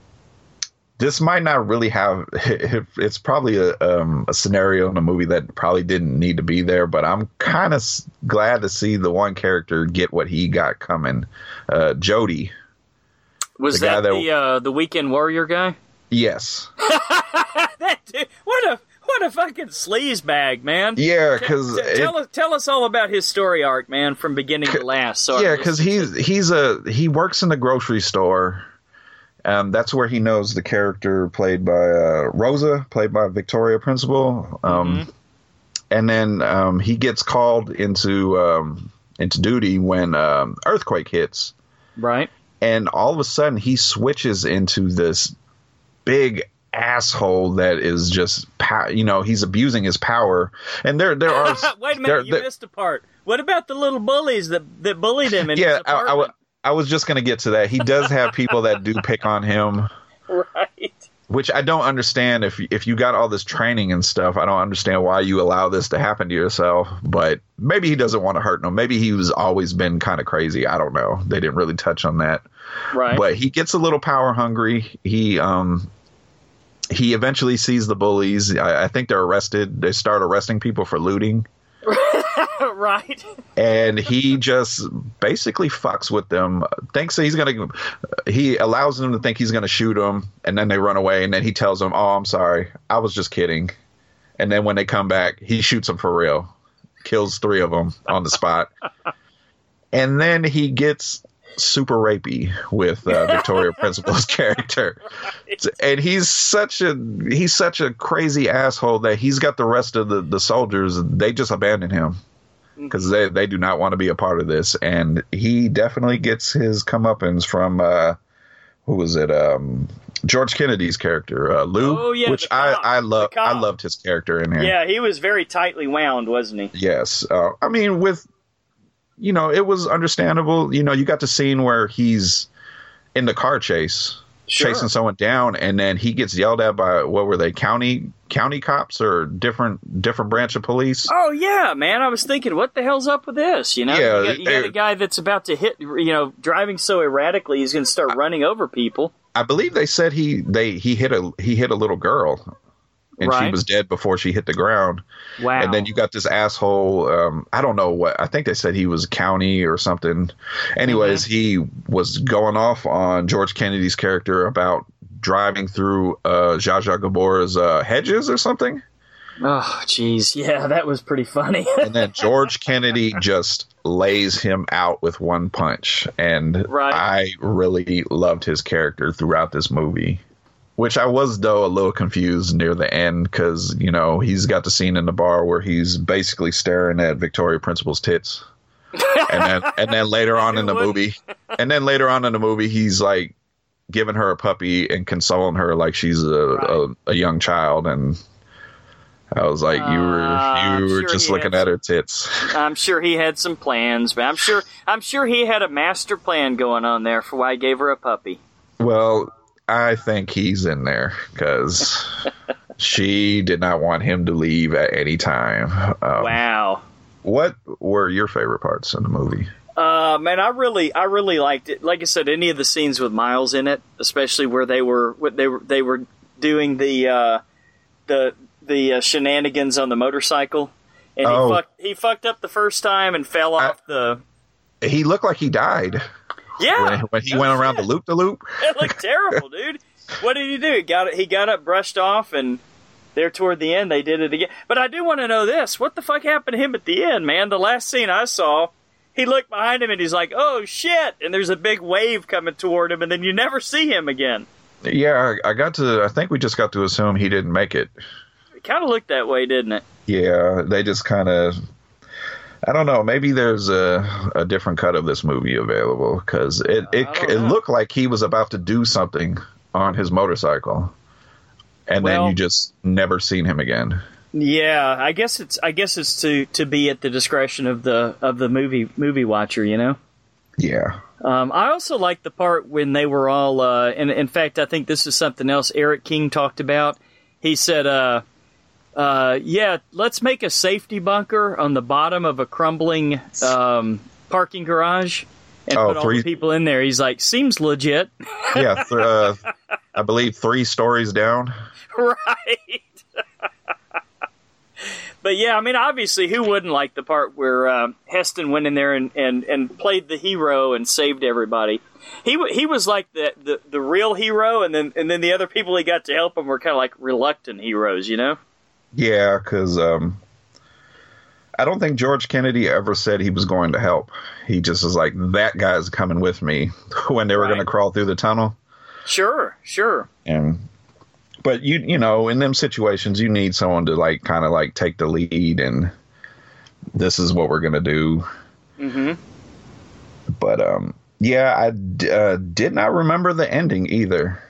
this might not really have. <laughs> It's probably a um, a scenario in a movie that probably didn't need to be there, but I'm kind of glad to see the one character get what he got coming. Uh, Jody, Was The that that- the uh, the Weekend Warrior guy? yes, <laughs> That dude, what a what a fucking sleaze bag, man. yeah, because tell us tell us all about his story arc, man, from beginning to last. So yeah, because he's he's a he works in the grocery store. Um, that's where he knows the character played by uh, Rosa, played by Victoria Principal. Um, And then um, he gets called into um, into duty when um, earthquake hits, right. and all of a sudden he switches into this big asshole that is just you know he's abusing his power. And there there are <laughs> Wait a there- minute, you there- missed a part. What about the little bullies that that bullied him in yeah, I, I, I was just gonna get to that. He does have people that do pick on him, <laughs> right. which I don't understand. If if you got all this training and stuff, I don't understand why you allow this to happen to yourself. But maybe he doesn't want to hurt them. Maybe he was always been kind of crazy. I don't know. They didn't really touch on that. Right. But he gets a little power hungry. He um he eventually sees the bullies. I, I think they're arrested. They start arresting people for looting. <laughs> <laughs> right. and he just basically fucks with them. Thinks that he's gonna. He allows them to think he's gonna shoot them, and then they run away. And then he tells them, "Oh, I'm sorry, I was just kidding." And then when they come back, he shoots them for real, kills three of them on the spot, and then he gets super rapey with uh, <laughs> Victoria Principal's character, and he's such a he's such a crazy asshole that he's got the rest of the the soldiers. They just abandon him because they, they do not want to be a part of this. And he definitely gets his comeuppance from uh, who was it? Um, George Kennedy's character, uh, Lou, Oh, yeah, which I I love. I loved his character in here. Yeah, he was very tightly wound, wasn't he? Yes. Uh, I mean, with you know, it was understandable. You know, you got the scene where he's in the car chase. Sure. Chasing someone down, and then he gets yelled at by what were they county county cops or different different branch of police? Oh yeah, man. I was thinking, what the hell's up with this? You know, Yeah, you, got, you got they- a guy that's about to hit. You know, driving so erratically, he's going to start running over people. I believe they said he they he hit a he hit a little girl, and she was dead before she hit the ground. Wow. And then you got this asshole. Um, I don't know what. I think they said he was county or something. Anyways, Mm-hmm. he was going off on George Kennedy's character about driving through uh, Zsa Zsa Gabor's uh, hedges or something. Oh, jeez. Yeah, that was pretty funny. <laughs> and then George Kennedy just lays him out with one punch, and Right. I really loved his character throughout this movie. Which I was though a little confused near the end because you know he's got the scene in the bar where he's basically staring at Victoria Principal's tits, <laughs> and then and then later on in the movie, and then later on in the movie he's like giving her a puppy and consoling her like she's a, a, a young child and. I was like, you were Ah, you were sure just looking at her tits. <laughs> I'm sure he had some plans, but I'm sure I'm sure he had a master plan going on there for why he gave her a puppy. Well, I think he's in there because <laughs> she did not want him to leave at any time. Um, Wow. What were your favorite parts in the movie? Uh, man, I really, I really liked it. Like I said, any of the scenes with Miles in it, especially where they were, what they were, they were doing the, uh, the, the uh, shenanigans on the motorcycle, and Oh. he fucked, he fucked up the first time and fell off the. He looked like he died Yeah, when, when he went around the loop the loop. <laughs> It looked terrible, dude. What did he do? He got it. he got up, brushed off, and there toward the end they did it again. But I do want to know this: what the fuck happened to him at the end, man? The last scene I saw, he looked behind him and he's like, "Oh shit!" And there's a big wave coming toward him, and then you never see him again. Yeah, I, I got to. I think we just got to assume he didn't make it. It kind of looked that way, didn't it? Yeah, they just kind of. I don't know. Maybe there's a, a different cut of this movie available because it it, it looked like he was about to do something on his motorcycle, and then you just never seen him again. Yeah, I guess it's I guess it's to to be at the discretion of the of the movie movie watcher, you know. Yeah, Um, I also like the part when they were all, uh, and in fact, I think this is something else Eric King talked about. He said, uh, uh, "Yeah, let's make a safety bunker on the bottom of a crumbling um, parking garage and Oh, put all three- the people in there." He's like, "Seems legit, yeah. th- uh, <laughs> I believe three stories down. right?" But yeah, I mean, obviously, who wouldn't like the part where uh, Heston went in there and, and, and played the hero and saved everybody? He he was like the, the, the real hero, and then and then the other people he got to help him were kind of like reluctant heroes, you know? Yeah, because um, I don't think George Kennedy ever said he was going to help. He just was like, "That guy's coming with me" <laughs> when they were going to crawl through the tunnel. Sure, sure. and but you you know in them situations you need someone to like kind of like take the lead and this is what we're gonna do. Hmm but um yeah i d- uh, did not remember the ending either.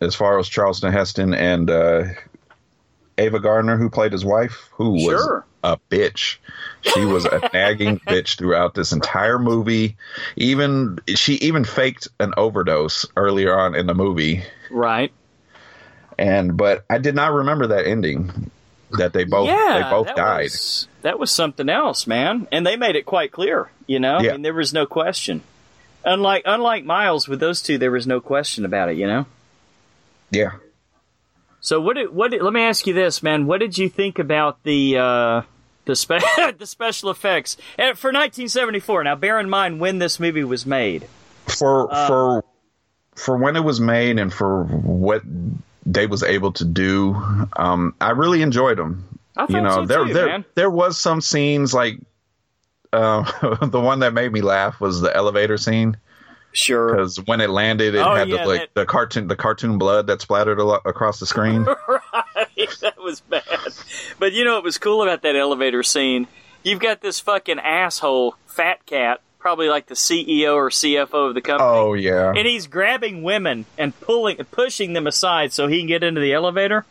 As far as charleston heston and uh ava gardner who played his wife who was a bitch. She was a nagging <laughs> bitch throughout this entire movie. Even she even faked an overdose earlier on in the movie. Right. And but I did not remember that ending that they both yeah, they both that died. Was, that was something else, man. And they made it quite clear, you know? Yeah. I mean, there was no question. Unlike unlike Miles with those two, there was no question about it, you know? Yeah. So what did, what did, let me ask you this, man. What did you think about the uh, the spe- <laughs> the special effects and for 1974? Now, bear in mind when this movie was made. For Uh, for for when it was made and for what they was able to do, um, I really enjoyed them. I You thought know, so there too, there man. there was some scenes like uh, <laughs> the one that made me laugh was the elevator scene Sure. because when it landed, it Oh, had yeah, the like that- the cartoon the cartoon blood that splattered a lot across the screen. <laughs> right, <laughs> that was bad. But you know what was cool about that elevator scene? You've got this fucking asshole, fat cat, probably like the CEO or CFO of the company. oh yeah, And he's grabbing women and pulling, pushing them aside so he can get into the elevator.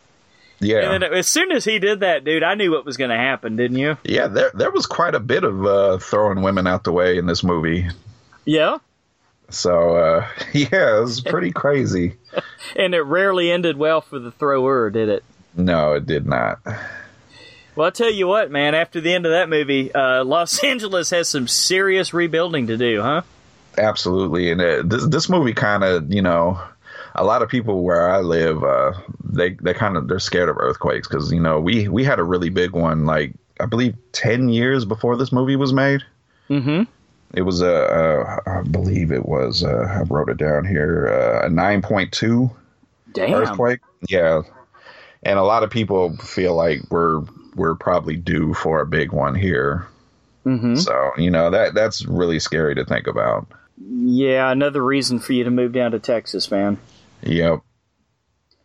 yeah. And then as soon as he did that, dude, I knew what was going to happen, didn't you? Yeah, there there was quite a bit of uh, throwing women out the way in this movie. Yeah. So uh, <laughs> yeah, it was pretty crazy. <laughs> And it rarely ended well for the thrower, did it? No, it did not. Well, I'll tell you what, man. After the end of that movie, uh, Los <laughs> Angeles has some serious rebuilding to do, huh? Absolutely, and uh, this this movie kind of you know, a lot of people where I live, uh, they they kind of they're scared of earthquakes because you know we we had a really big one like I believe ten years before this movie was made. Mm-hmm. It was a, uh, I believe it was. Uh, I wrote it down here. Uh, a nine point two earthquake. Yeah, and a lot of people feel like we're we're probably due for a big one here. hmm So you know that that's really scary to think about. Yeah, another reason for you to move down to Texas, man. Yep.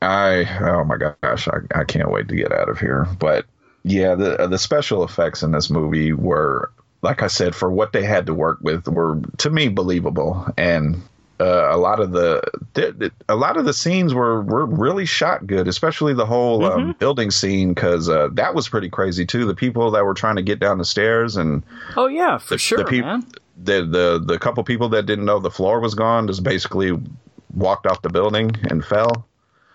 I oh my gosh, I, I can't wait to get out of here. But yeah, the the special effects in this movie were, like I said, for what they had to work with, were to me believable, and uh, a lot of the, a lot of the scenes were were really shot good, especially the whole um, building scene because uh, that was pretty crazy too. The people that were trying to get down the stairs and Oh yeah, for the, sure, the peop- man. The, the the couple people that didn't know the floor was gone just basically walked off the building and fell.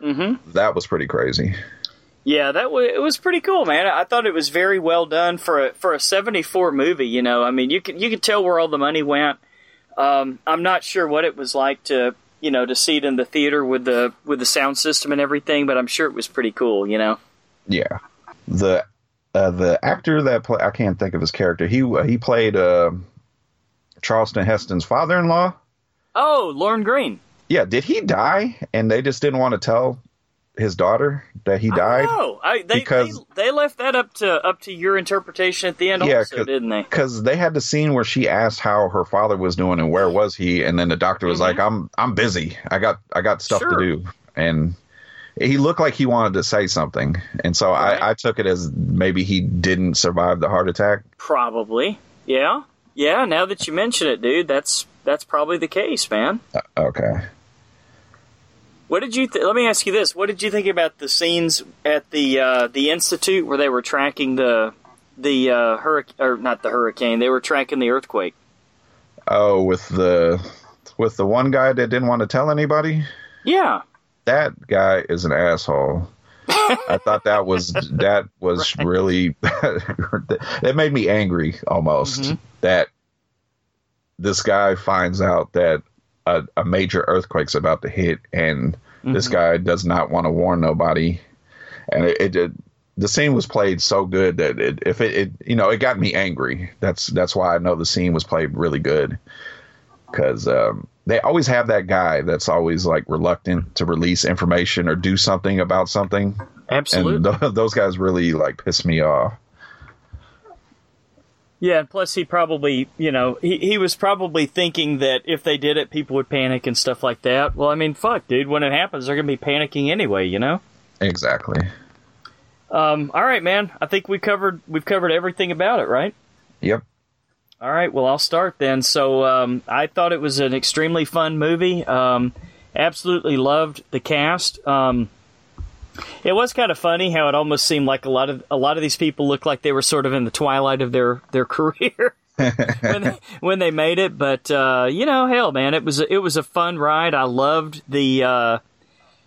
Mm-hmm. That was pretty crazy. Yeah, that was it was pretty cool, man. I thought it was very well done for a for a '74 movie. You know, I mean, you can you can tell where all the money went. Um, I'm not sure what it was like to you know to see it in the theater with the with the sound system and everything, but I'm sure it was pretty cool. You know. Yeah, the uh, the actor that play I can't think of his character. He he played uh, Charleston Heston's father-in-law. Oh, Lorne Greene. Yeah, did he die? And they just didn't want to tell his daughter that he died. Oh, I, they, Because- they they left that up to up to your interpretation at the end, Yeah, also, didn't they? because they had the scene where she asked how her father was doing and where was he, and then the doctor was like, "I'm I'm busy. I got I got stuff Mm-hmm. Sure. to do." And he looked like he wanted to say something, and so Right. I, I took it as maybe he didn't survive the heart attack. Probably. Yeah. Yeah. Now that you mention it, dude, that's that's probably the case, man. Okay. What did you? Th- let me ask you this: What did you think about the scenes at the uh, the institute where they were tracking the the uh, hurricane, or not the hurricane? They were tracking the earthquake. Oh, with the with the one guy that didn't want to tell anybody. Yeah. That guy is an asshole. <laughs> I thought that was that was really <laughs> that made me angry almost Mm-hmm. that this guy finds out that a, a major earthquake's about to hit and this Mm-hmm. guy does not want to warn nobody. And it, it, it the scene was played so good that it, if it, it you know it got me angry. That's that's why I know the scene was played really good. Because um, they always have that guy that's always like reluctant to release information or do something about something. Absolutely. and <laughs> th- those guys really like piss me off Yeah, and plus he probably, you know, he, he was probably thinking that if they did it, people would panic and stuff like that. Well, I mean, fuck, dude, when it happens, they're going to be panicking anyway, you know? exactly Um, all right, man. I think we covered we've covered everything about it, right? yep All right, well, I'll start then. So, um, I thought it was an extremely fun movie. Um, absolutely loved the cast. Um, it was kind of funny how it almost seemed like a lot of a lot of these people looked like they were sort of in the twilight of their their <laughs> career when they, <laughs> when they made it. But uh, you know, hell, man, it was it was a fun ride. I loved the, uh,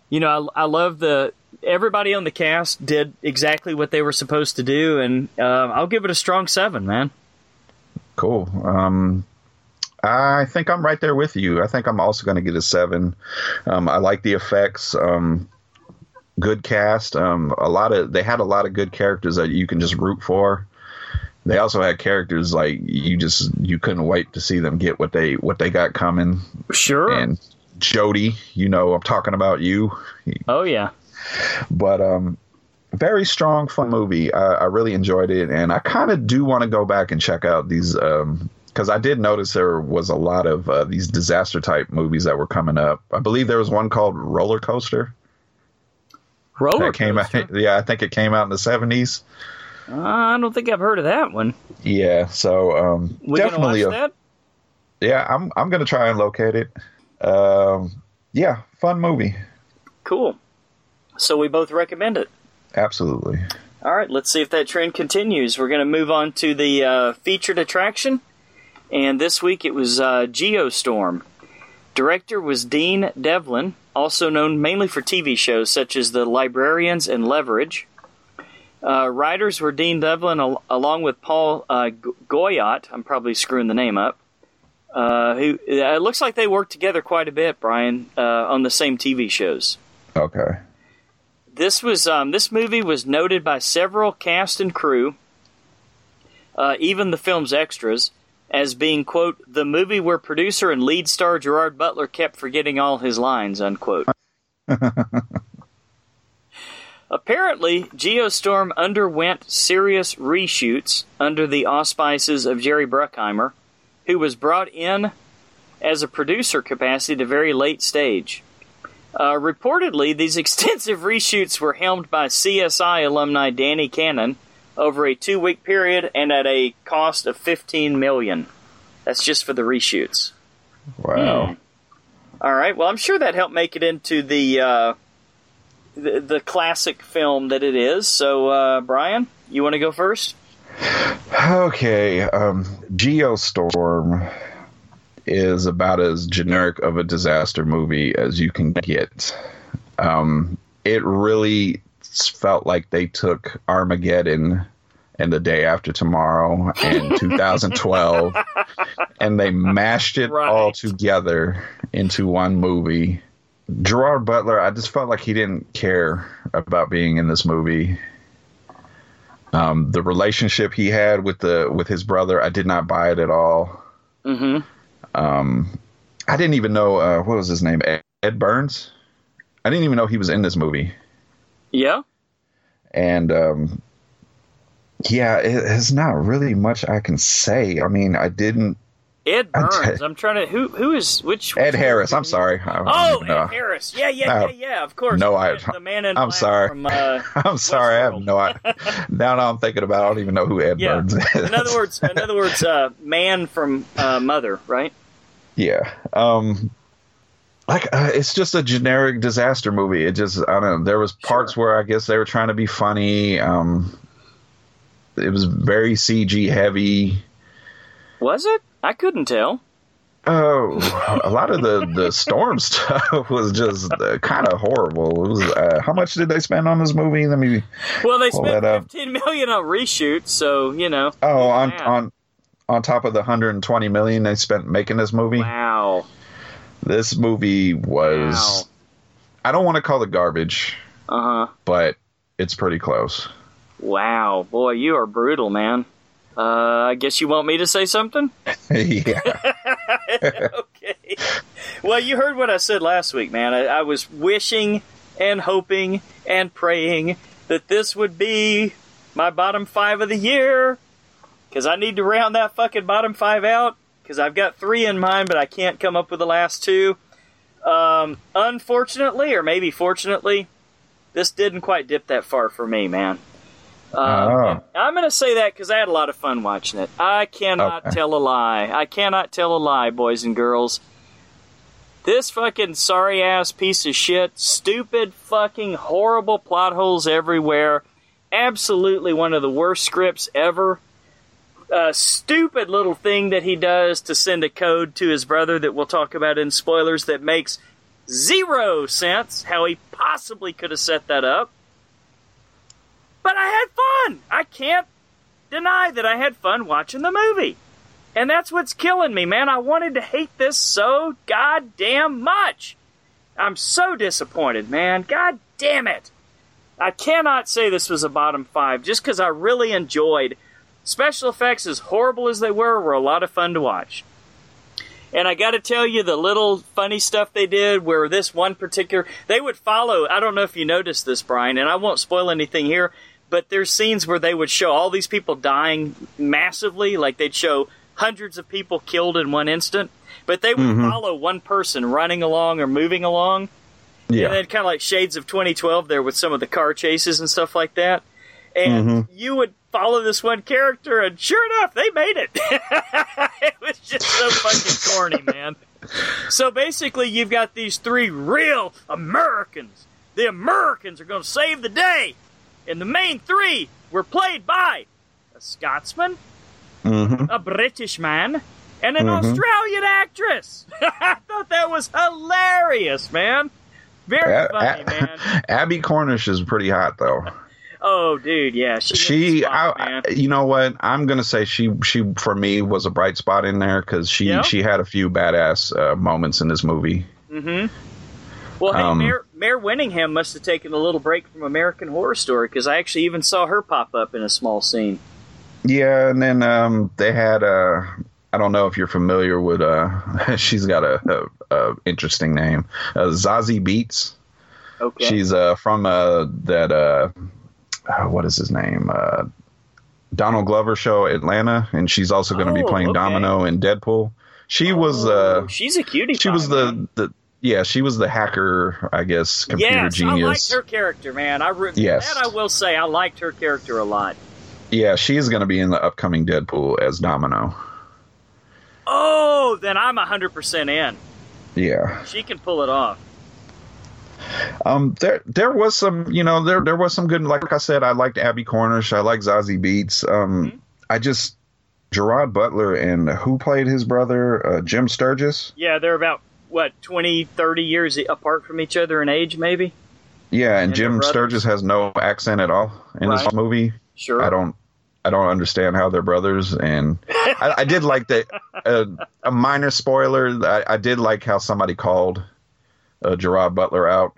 you know, I, I loved the everybody on the cast did exactly what they were supposed to do, and uh, I'll give it a strong seven, man. cool um I think I'm right there with you. I think I'm also going to get a seven. Um, I like the effects. Um, good cast. Um, a lot of they had a lot of good characters that you can just root for. They also had characters like you just you couldn't wait to see them get what they what they got coming. Sure. And Jody, you know I'm talking about you. oh yeah. but um very strong fun movie I, I really enjoyed it and i kind of do want to go back and check out these um because i did notice there was a lot of uh, these disaster type movies that were coming up i believe there was one called roller coaster Roller that came out yeah i think it came out in the 70s Uh, I don't think I've heard of that one. yeah so um We definitely a- that? yeah i'm i'm gonna try and locate it um yeah fun movie Cool. So we both recommend it. absolutely All right, let's see if that trend continues. We're going to move on to the uh, featured attraction, and this week it was uh, Geostorm. Director was Dean Devlin, also known mainly for TV shows such as The Librarians and Leverage. Uh, writers were Dean Devlin al- along with Paul uh, G- Goyat. I'm probably screwing the name up. Uh, who it looks like they worked together quite a bit, Brian, uh, on the same TV shows. okay This was um, this movie was noted by several cast and crew, uh, even the film's extras, as being, quote, the movie where producer and lead star Gerard Butler kept forgetting all his lines, unquote. <laughs> Apparently, Geostorm underwent serious reshoots under the auspices of Jerry Bruckheimer, who was brought in as a producer capacity at a very late stage. Uh, reportedly, these <laughs> extensive reshoots were helmed by CSI alumni Danny Cannon over a two-week period and at a cost of 15 million. That's just for the reshoots. Wow. All right. Well, I'm sure that helped make it into the uh, the, the classic film that it is. So, uh, Brian, you want to go first? Okay, um, Geostorm is about as generic of a disaster movie as you can get. Um, it really felt like they took Armageddon and the day after tomorrow and <laughs> 2012 and they mashed it Right. all together into one movie. Gerard Butler, I just felt like he didn't care about being in this movie. Um, the relationship he had with the with his brother, I did not buy it at all. Mm-hmm. Um, I didn't even know uh, what was his name, Ed, Ed Burns. I didn't even know he was in this movie, Yeah. and um, yeah, it, there's not really much I can say. I mean, I didn't. Ed Burns. I'm trying to. Who who is which? Ed Harris. I'm sorry. I Oh, know. Ed Harris. Yeah, yeah, No. yeah, yeah. Of course. No, I- the man in I'm sorry. From, uh, <laughs> I'm sorry. I have no idea. now that I'm thinking about, it, I don't even know who Ed yeah. Burns is. In other words, in other words, uh, man from uh, Mother, right? Yeah. Um like uh, it's just a generic disaster movie. It just I don't know. There was parts where I guess they were trying to be funny. Um it was very CG heavy. Was it? I couldn't tell. Oh, <laughs> a lot of the the storm stuff <laughs> was just uh, kind of horrible. It was uh, how much did they spend on this movie? Let me Well, they spent 15 million on reshoots, so you know. Oh, on on on top of the 120 million they spent making this movie. Wow. This movie was Wow. I don't want to call it garbage, Uh huh. but it's pretty close. Wow, boy, you are brutal, man. Uh, I guess you want me to say something? yeah. <laughs> <laughs> okay. Well, you heard what I said last week, man. I, I was wishing and hoping and praying that this would be my bottom five of the year. Because I need to round that fucking bottom five out. Because I've got three in mind, but I can't come up with the last two. Um, unfortunately, or maybe fortunately, this didn't quite dip that far for me, man. Um, Oh. I'm going to say that because I had a lot of fun watching it. I cannot Okay. tell a lie. I cannot tell a lie, boys and girls. This fucking sorry ass piece of shit, stupid fucking horrible plot holes everywhere. Absolutely one of the worst scripts ever. A stupid little thing that he does to send a code to his brother that we'll talk about in spoilers that makes zero sense how he possibly could have set that up. But I had fun. I can't deny that I had fun watching the movie. And that's what's killing me, man. I wanted to hate this so goddamn much. I'm so disappointed, man. God damn it. I cannot say this was a bottom five just because I really enjoyed. Special effects, as horrible as they were, were a lot of fun to watch. And I got to tell you, the little funny stuff they did, where this one particular, they would follow. I don't know if you noticed this, Brian, and I won't spoil anything here, but there's scenes where they would show all these people dying massively, like they'd show hundreds of people killed in one instant, but they would mm-hmm. follow one person running along or moving along. And Yeah. then kind of like Shades of 2012 there with some of the car chases and stuff like that. And mm-hmm. you would follow this one character, and sure enough, they made it. <laughs> it was just so fucking corny, man. So basically, you've got these three real Americans. The Americans are going to save the day. And the main three were played by a Scotsman, Mhm. a British man, and an Australian actress. <laughs> I thought that was hilarious, man. Very funny, man. <laughs> Abbie Cornish is pretty hot though. Oh, dude, yeah, she, she spot, I, you know what? I'm gonna say she, she for me was a bright spot in there because she, Yeah? she had a few badass uh, moments in this movie. Mm-hmm. Well, hey, Um, Mare, Mare Winningham must have taken a little break from American Horror Story because I actually even saw her pop up in a small scene. Yeah, and then um, they had uh, I don't know if you're familiar with. Uh, <laughs> she's got a, a, a interesting name, uh, Zazie Beetz. Okay. She's uh, from uh, that. Uh, what is his name? Uh, Donald Glover show Atlanta, and she's also going to be Oh, playing okay. Domino in Deadpool. She was. Uh, Oh, she's a cutie. she pie, was the the. Yeah, she was the hacker, I guess, computer yes, I liked her character, man. I re- Yes. that I will say, I liked her character a lot. Yeah, she's going to be in the upcoming Deadpool as Domino. Oh, then I'm hundred percent in. Yeah. She can pull it off. Um, there there was some, you know, there there was some good. Like I said, I liked Abbie Cornish. I like Zazie Beetz. Um, Mm-hmm. I just Gerard Butler and who played his brother, uh, Jim Sturgess. Yeah, they're about what 20, 30 years apart from each other in age, maybe. Yeah, and And Jim. Sturgess has no accent at all in Right. this movie. Sure. I don't. I don't understand how they're brothers, and I, I did like that. <laughs> Uh, a minor spoiler: I, I did like how somebody called uh, Gerard Butler out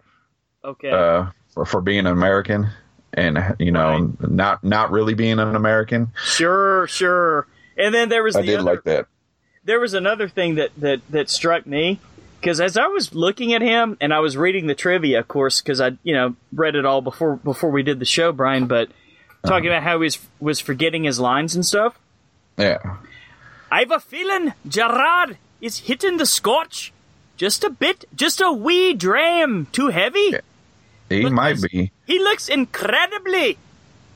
Okay. uh, for, for being an American, and you know, not not really being an American. sure, sure. And then there was I the did other, like that. there was another thing that that that struck me because as I was looking at him and I was reading the trivia, of course, because I you know read it all before before we did the show, Brian. But talking Uh-huh. about how he was was forgetting his lines and stuff. Yeah, I've a feeling Gerard is hitting the scotch just a bit, just a wee dram too heavy. he might be. He looks incredibly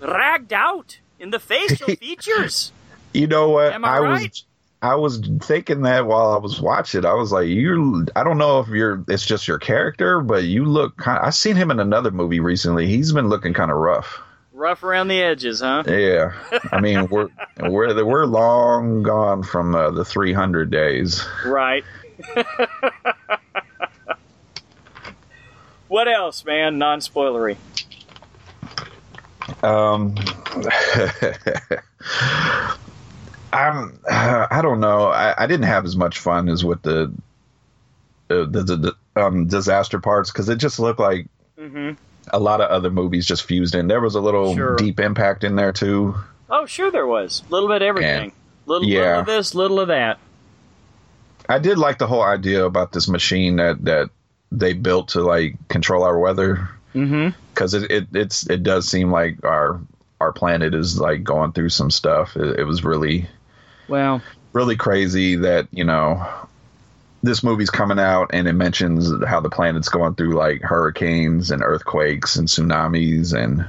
ragged out in the facial <laughs> features. You know what? Am I was right? I was thinking that while I was watching. I was like, you. I don't know if you're. It's just your character, but you look. kind I seen him in another movie recently. He's been looking kind of rough. Rough around the edges, huh? Yeah, I mean we're <laughs> we're we're long gone from uh, the 300 days. Right. <laughs> what else, man? Non spoilery. Um, <laughs> I'm. I don't know. I, I didn't have as much fun as with the uh, the, the, the um, disaster parts because it just looked like a lot of other movies just fused in. There was a little Sure. deep impact in there too. Oh, sure, there was. A little bit of everything. Little, Yeah. little of this, little of that. I did like the whole idea about this machine that that they built to like control our weather. Mm-hmm. because it, it it's it does seem like our our planet is like going through some stuff. It, it was really Well, really crazy that you know this movie's coming out and it mentions how the planet's going through like hurricanes and earthquakes and tsunamis and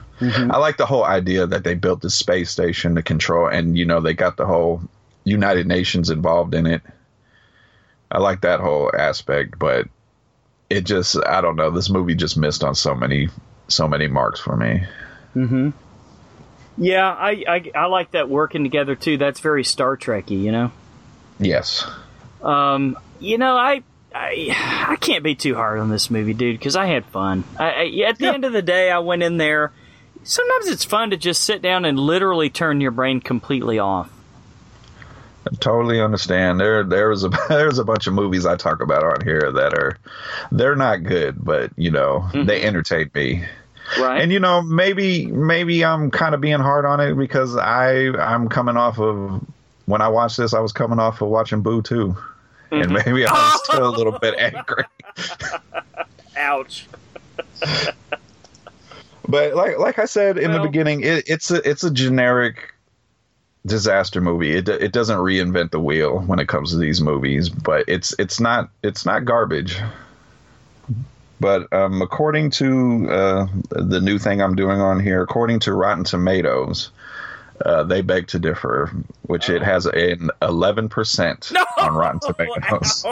I like the whole idea that they built this space station to control and you know they got the whole United Nations involved in it. I like that whole aspect, but it just I don't know, this movie just missed on so many so many marks for me. yeah, I, I, I like that working together too. That's very Star Trekky, you know. Yes. Um, you know, I, I, I can't be too hard on this movie, dude, because I had fun. I, I, at the end of the day, I went in there. Sometimes it's fun to just sit down and literally turn your brain completely off. I totally understand. There, there's a <laughs> there's a bunch of movies I talk about on here that are they're not good, but you know mm-hmm. they entertain me. Right. And you know maybe maybe I'm kind of being hard on it because I I'm coming off of when I watched this I was coming off of watching Boo 2, and mm-hmm. maybe I'm <laughs> still a little bit angry. <laughs> Ouch. But like like I said in Well- the beginning, it, it's a it's a generic disaster movie. It it doesn't reinvent the wheel when it comes to these movies, but it's it's not it's not garbage. But um, according to uh, the new thing I'm doing on here, according to Rotten Tomatoes, uh, they beg to differ, which it has an 11 percent on Rotten <laughs> Tomatoes. <laughs>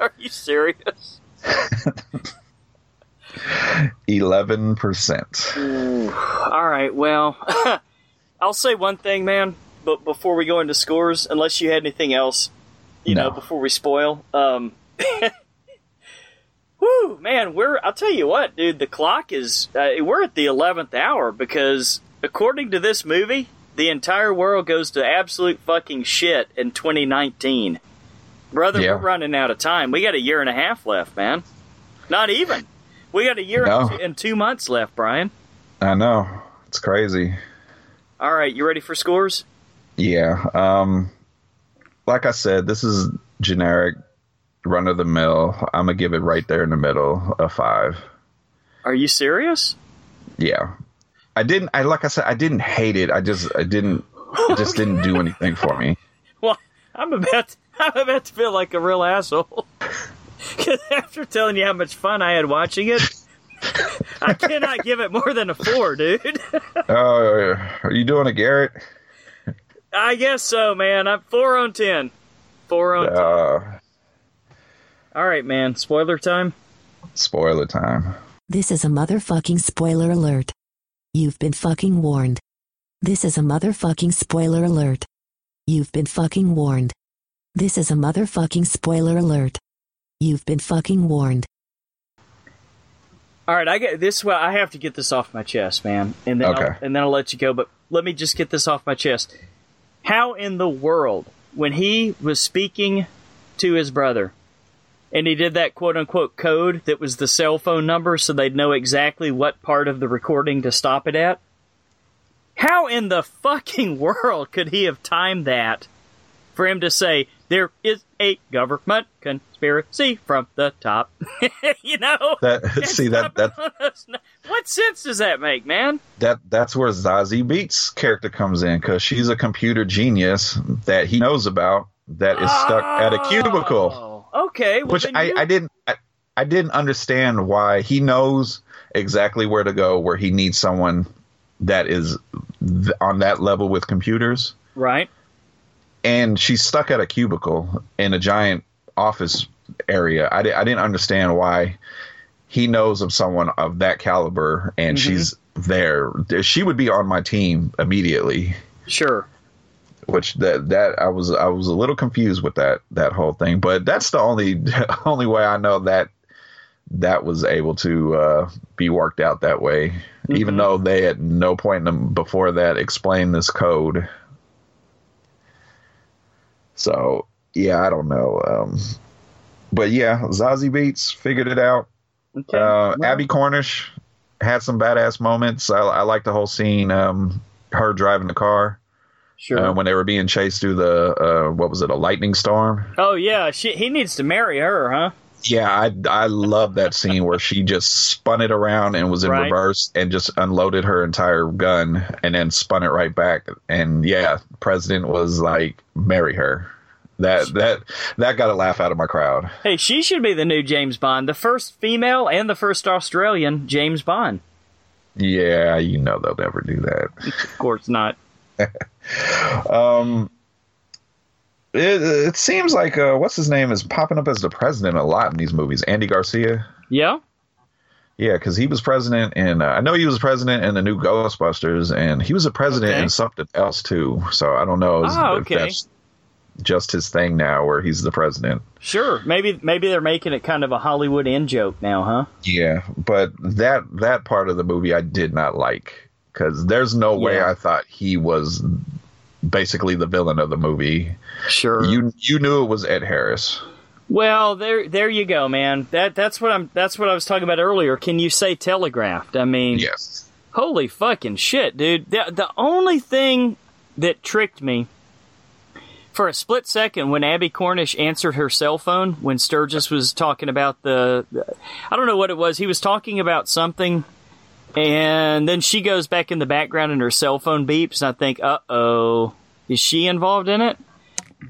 Are you serious? <laughs> 11 percent. All right, well, <laughs> I'll say one thing, man. But before we go into scores, unless you had anything else, you know, before we spoil, um, <laughs> whoo, man, we're. I'll tell you what, dude. The clock is. Uh, we're at the eleventh hour because, according to this movie, the entire world goes to absolute fucking shit in 2019. Brother, Yeah. we're running out of time. We got a year and a half left, man. Not even. We got a year No. and two- and two months left, Brian. I know it's crazy. All right, you ready for scores? Yeah. Um, like I said, this is generic, run of the mill. I'm gonna give it right there in the middle, a five. Are you serious? Yeah. I didn't. I like I said, I didn't hate it. I just, I didn't. It just <laughs> didn't do anything for me. Well, I'm about to, I'm about to feel like a real asshole. <laughs> Because <laughs> after telling you how much fun I had watching it, I cannot give it more than a four, dude. Uh, <laughs> are you doing a Garrett? I guess so, man. I'm four on ten. Four on ten. Uh, All right, man. Spoiler time. spoiler time. This is a motherfucking spoiler alert. You've been fucking warned. This is a motherfucking spoiler alert. You've been fucking warned. This is a motherfucking spoiler alert. You've been fucking warned. All right, I get this. Well, I have to get this off my chest, man, and then Okay. I'll, and then I'll let you go. But let me just get this off my chest. How in the world, when he was speaking to his brother, and he did that quote unquote code that was the cell phone number, so they'd know exactly what part of the recording to stop it at? How in the fucking <laughs> world could he have timed that for him to say there is a government conspiracy from the top? <laughs> you know, That <laughs> see that that what sense does that make, man? that that's where Zazie Beetz character comes in because she's a computer genius that he knows about that is stuck at a cubicle, Oh, okay. Well, which I, you- I didn't I, I didn't understand why he knows exactly where to go where he needs someone that is th- on that level with computers right. And she's stuck at a cubicle in a giant office area. I, di- I didn't understand why he knows of someone of that caliber and she's there. She would be on my team immediately. Sure. Which that that I was I was a little confused with that that whole thing, but that's the only <laughs> only way I know that that was able to uh, be worked out that way. Even though they at no point in the, before that explained this code. So yeah, I don't know. Um, but yeah, Zazie Beetz figured it out. Okay. Uh, Well, Abbie Cornish had some badass moments. I, I like the whole scene. Um, her driving the car sure. uh, when they were being chased through the uh, what was it, a lightning storm? oh yeah, she, he needs to marry her, huh? Yeah, I I love that scene where she just spun it around and was in Right. reverse and just unloaded her entire gun and then spun it right back. And yeah, president was like, marry her. That that that got a laugh out of my crowd. Hey, she should be the new James Bond, the first female and the first Australian James Bond. Yeah, you know they'll never do that. Of course not. <laughs> Um, it, it seems like uh, what's his name is popping up as the president a lot in these movies. Andy Garcia. Yeah. Yeah, because he was president, and uh, I know he was president in the new Ghostbusters, and he was a president Okay. in something else too. So I don't know if okay. that's just his thing now, where he's the president. Sure. Maybe maybe they're making it kind of a Hollywood in joke now, huh? Yeah, but that that part of the movie I did not like because there's no way Yeah. I thought he was basically the villain of the movie. Sure. You you knew it was Ed Harris. Well, there there you go, man. That that's what I'm that's what I was talking about earlier. Can you say telegraphed? I mean, Yes. holy fucking shit, dude. The the only thing that tricked me for a split second when Abbie Cornish answered her cell phone when Sturgess was talking about the I don't know what it was. He was talking about something and then she goes back in the background and her cell phone beeps and I think, "Uh-oh, is she involved in it?"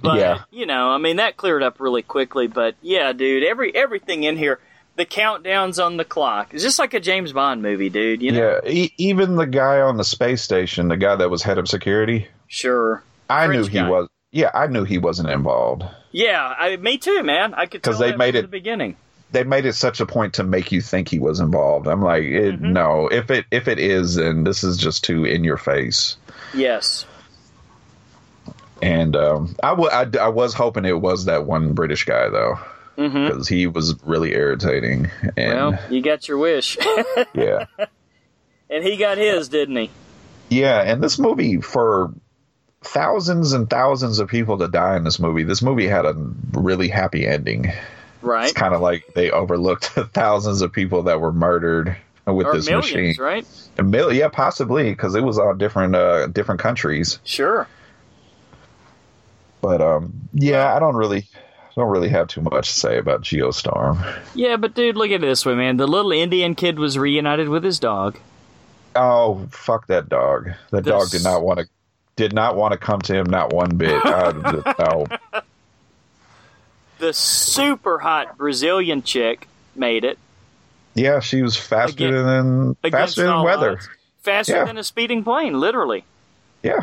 But Yeah. you know, I mean that cleared up really quickly, but yeah, dude, every everything in here the countdowns on the clock. It's just like a James Bond movie, dude, you know. Yeah, e- even the guy on the space station, the guy that was head of security, Sure. I French knew he guy. was. Yeah, I knew he wasn't involved. Yeah, I, me too, man. I could tell 'Cause they made from it- the beginning. They made it such a point to make you think he was involved. I'm like, it, Mm-hmm. no. If it if it is, then this is just too in your face. Yes. And um, I wa- I- I was hoping it was that one British guy though, because he was really irritating. And Well, you got your wish, <laughs> yeah, <laughs> and he got his, didn't he? yeah. And this movie for thousands and thousands of people to die in this movie. This movie had a really happy ending. Right. It's kind of like they overlooked <laughs> thousands of people that were murdered with or this millions, machine. right? A mil- yeah, possibly because it was all different uh, different countries. Sure. But um, yeah, I don't really don't really have too much to say about Geostorm. Yeah, but dude, look at it this way, man. The little Indian kid was reunited with his dog. Oh, fuck that dog! That dog did not want to did not want to come to him not one bit. <laughs> No. The super hot Brazilian chick made it. Yeah, she was faster Again- than faster than weather. odds. Faster Yeah. than a speeding plane, literally. Yeah,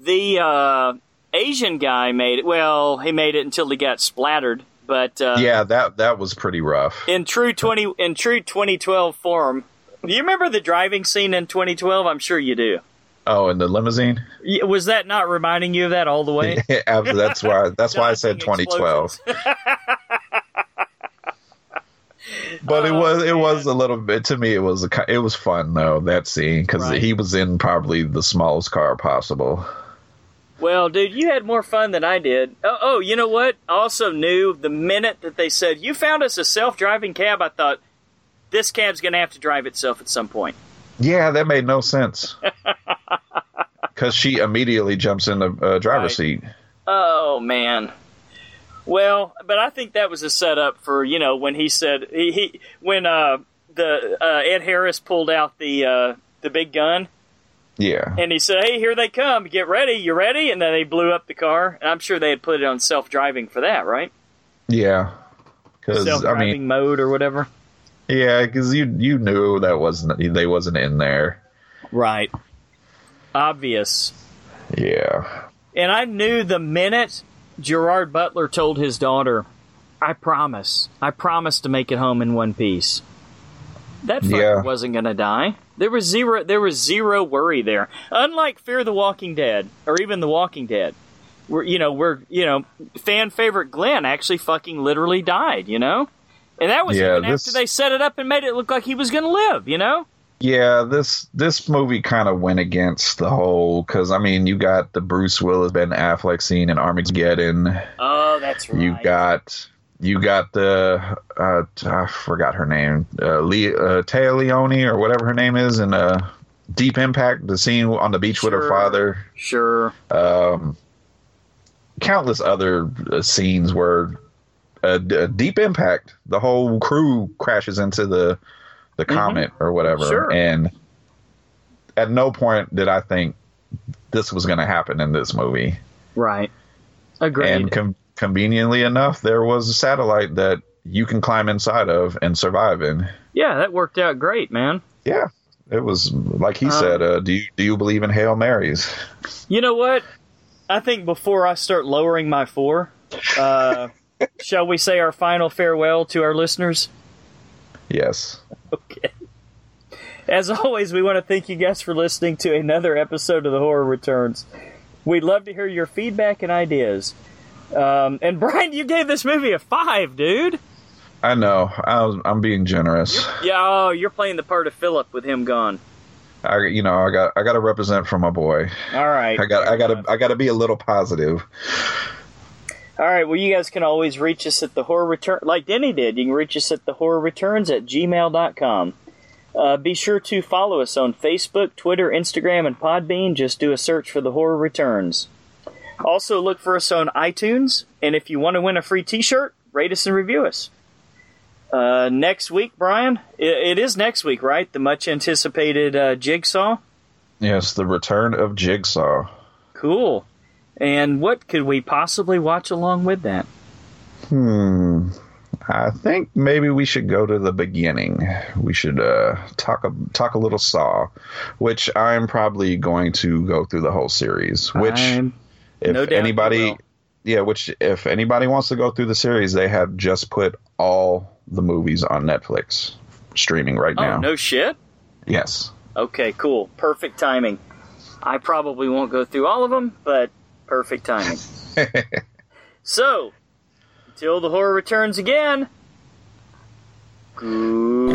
The uh, Asian guy made it. Well, he made it until he got splattered. But uh, yeah, that that was pretty rough. in true twenty in true 2012 form, do you remember the driving scene in 2012? I'm sure you do. Oh, and the limousine. Was that not reminding you of that all the way? <laughs> After- that's why that's why I said 2012. <laughs> But it was it was a little bit to me. It was a, it was fun though that scene because Right. he was in probably the smallest car possible. Well, dude, you had more fun than I did. Oh, oh, you know what? I also knew the minute that they said, You found us a self driving cab, I thought, this cab's going to have to drive itself at some point. Yeah, that made no sense. <laughs> Because she immediately jumps in the uh, driver's Right. seat. Oh, man. Well, but I think that was a setup for, you know, when he said, he, he when uh, the uh, Ed Harris pulled out the, uh, the big gun Yeah, and he said, Hey, here they come. Get ready. You ready? And then they blew up the car. And I'm sure they had put it on self driving for that, right? yeah. Because Self I driving mean, mode or whatever. yeah, because you you knew that wasn't they wasn't in there. Right. Obvious. Yeah, And I knew the minute Gerard Butler told his daughter, I promise, I promise to make it home in one piece. That fucker Yeah. wasn't gonna die. There was zero there was zero worry there. Unlike Fear the Walking Dead, or even The Walking Dead. Where you know, where you know, fan favorite Glenn actually fucking literally died, you know? And that was Yeah, even this- after they set it up and made it look like he was gonna live, you know? yeah. This this movie kind of went against the whole because I mean you got the Bruce Willis Ben Affleck scene in Armageddon. Oh, that's right. You got you got the uh, I forgot her name, uh, Le- uh, Téa Leoni or whatever her name is, in uh, Deep Impact, the scene on the beach with her father. Sure. Um, countless other uh, scenes where uh, D- Deep Impact, the whole crew crashes into the the comet or whatever, Mm-hmm. Sure. and at no point did I think this was going to happen in this movie. Right. Agreed. And com- conveniently enough, there was a satellite that you can climb inside of and survive in. yeah, that worked out great, man. Yeah, it was like he Um, said. Uh, do you do you believe in hail marys? You know what? I think before I start lowering my four, uh, <laughs> shall we say our final farewell to our listeners? Yes. Okay. As always, we want to thank you guys for listening to another episode of The Horror Returns. We'd love to hear your feedback and ideas. Um, and <laughs> Brian, you gave this movie a five, dude. I know. I was, I'm being generous. Yeah, oh, you're playing the part of Philip with him gone. I, you know, I got I got to represent for my boy. All right. I got I got to I got to be a little positive. All right. Well, you guys can always reach us at the horror return, like Denny did. You can reach us at the horror returns at gmail.com. Uh, be sure to follow us on Facebook, Twitter, Instagram, and Podbean. Just do a search for the horror returns. Also, look for us on iTunes. And if you want to win a free t shirt, rate us and review us. Uh, next week, Brian, it, it is next week, right? The much anticipated uh, Jigsaw. Yes, the return of Jigsaw. Cool. And what could we possibly watch along with that? Hmm. I think maybe we should go to the beginning. We should uh, talk a, talk a little Saw, which I'm probably going to go through the whole series. Which, I'm- if no anybody, yeah, which if anybody wants to go through the series, they have just put all the movies on Netflix streaming right oh, now. No shit. Yes. Okay, cool. Perfect timing. I probably won't go through all of them, but perfect timing. <laughs> so, until the horror returns again. Good.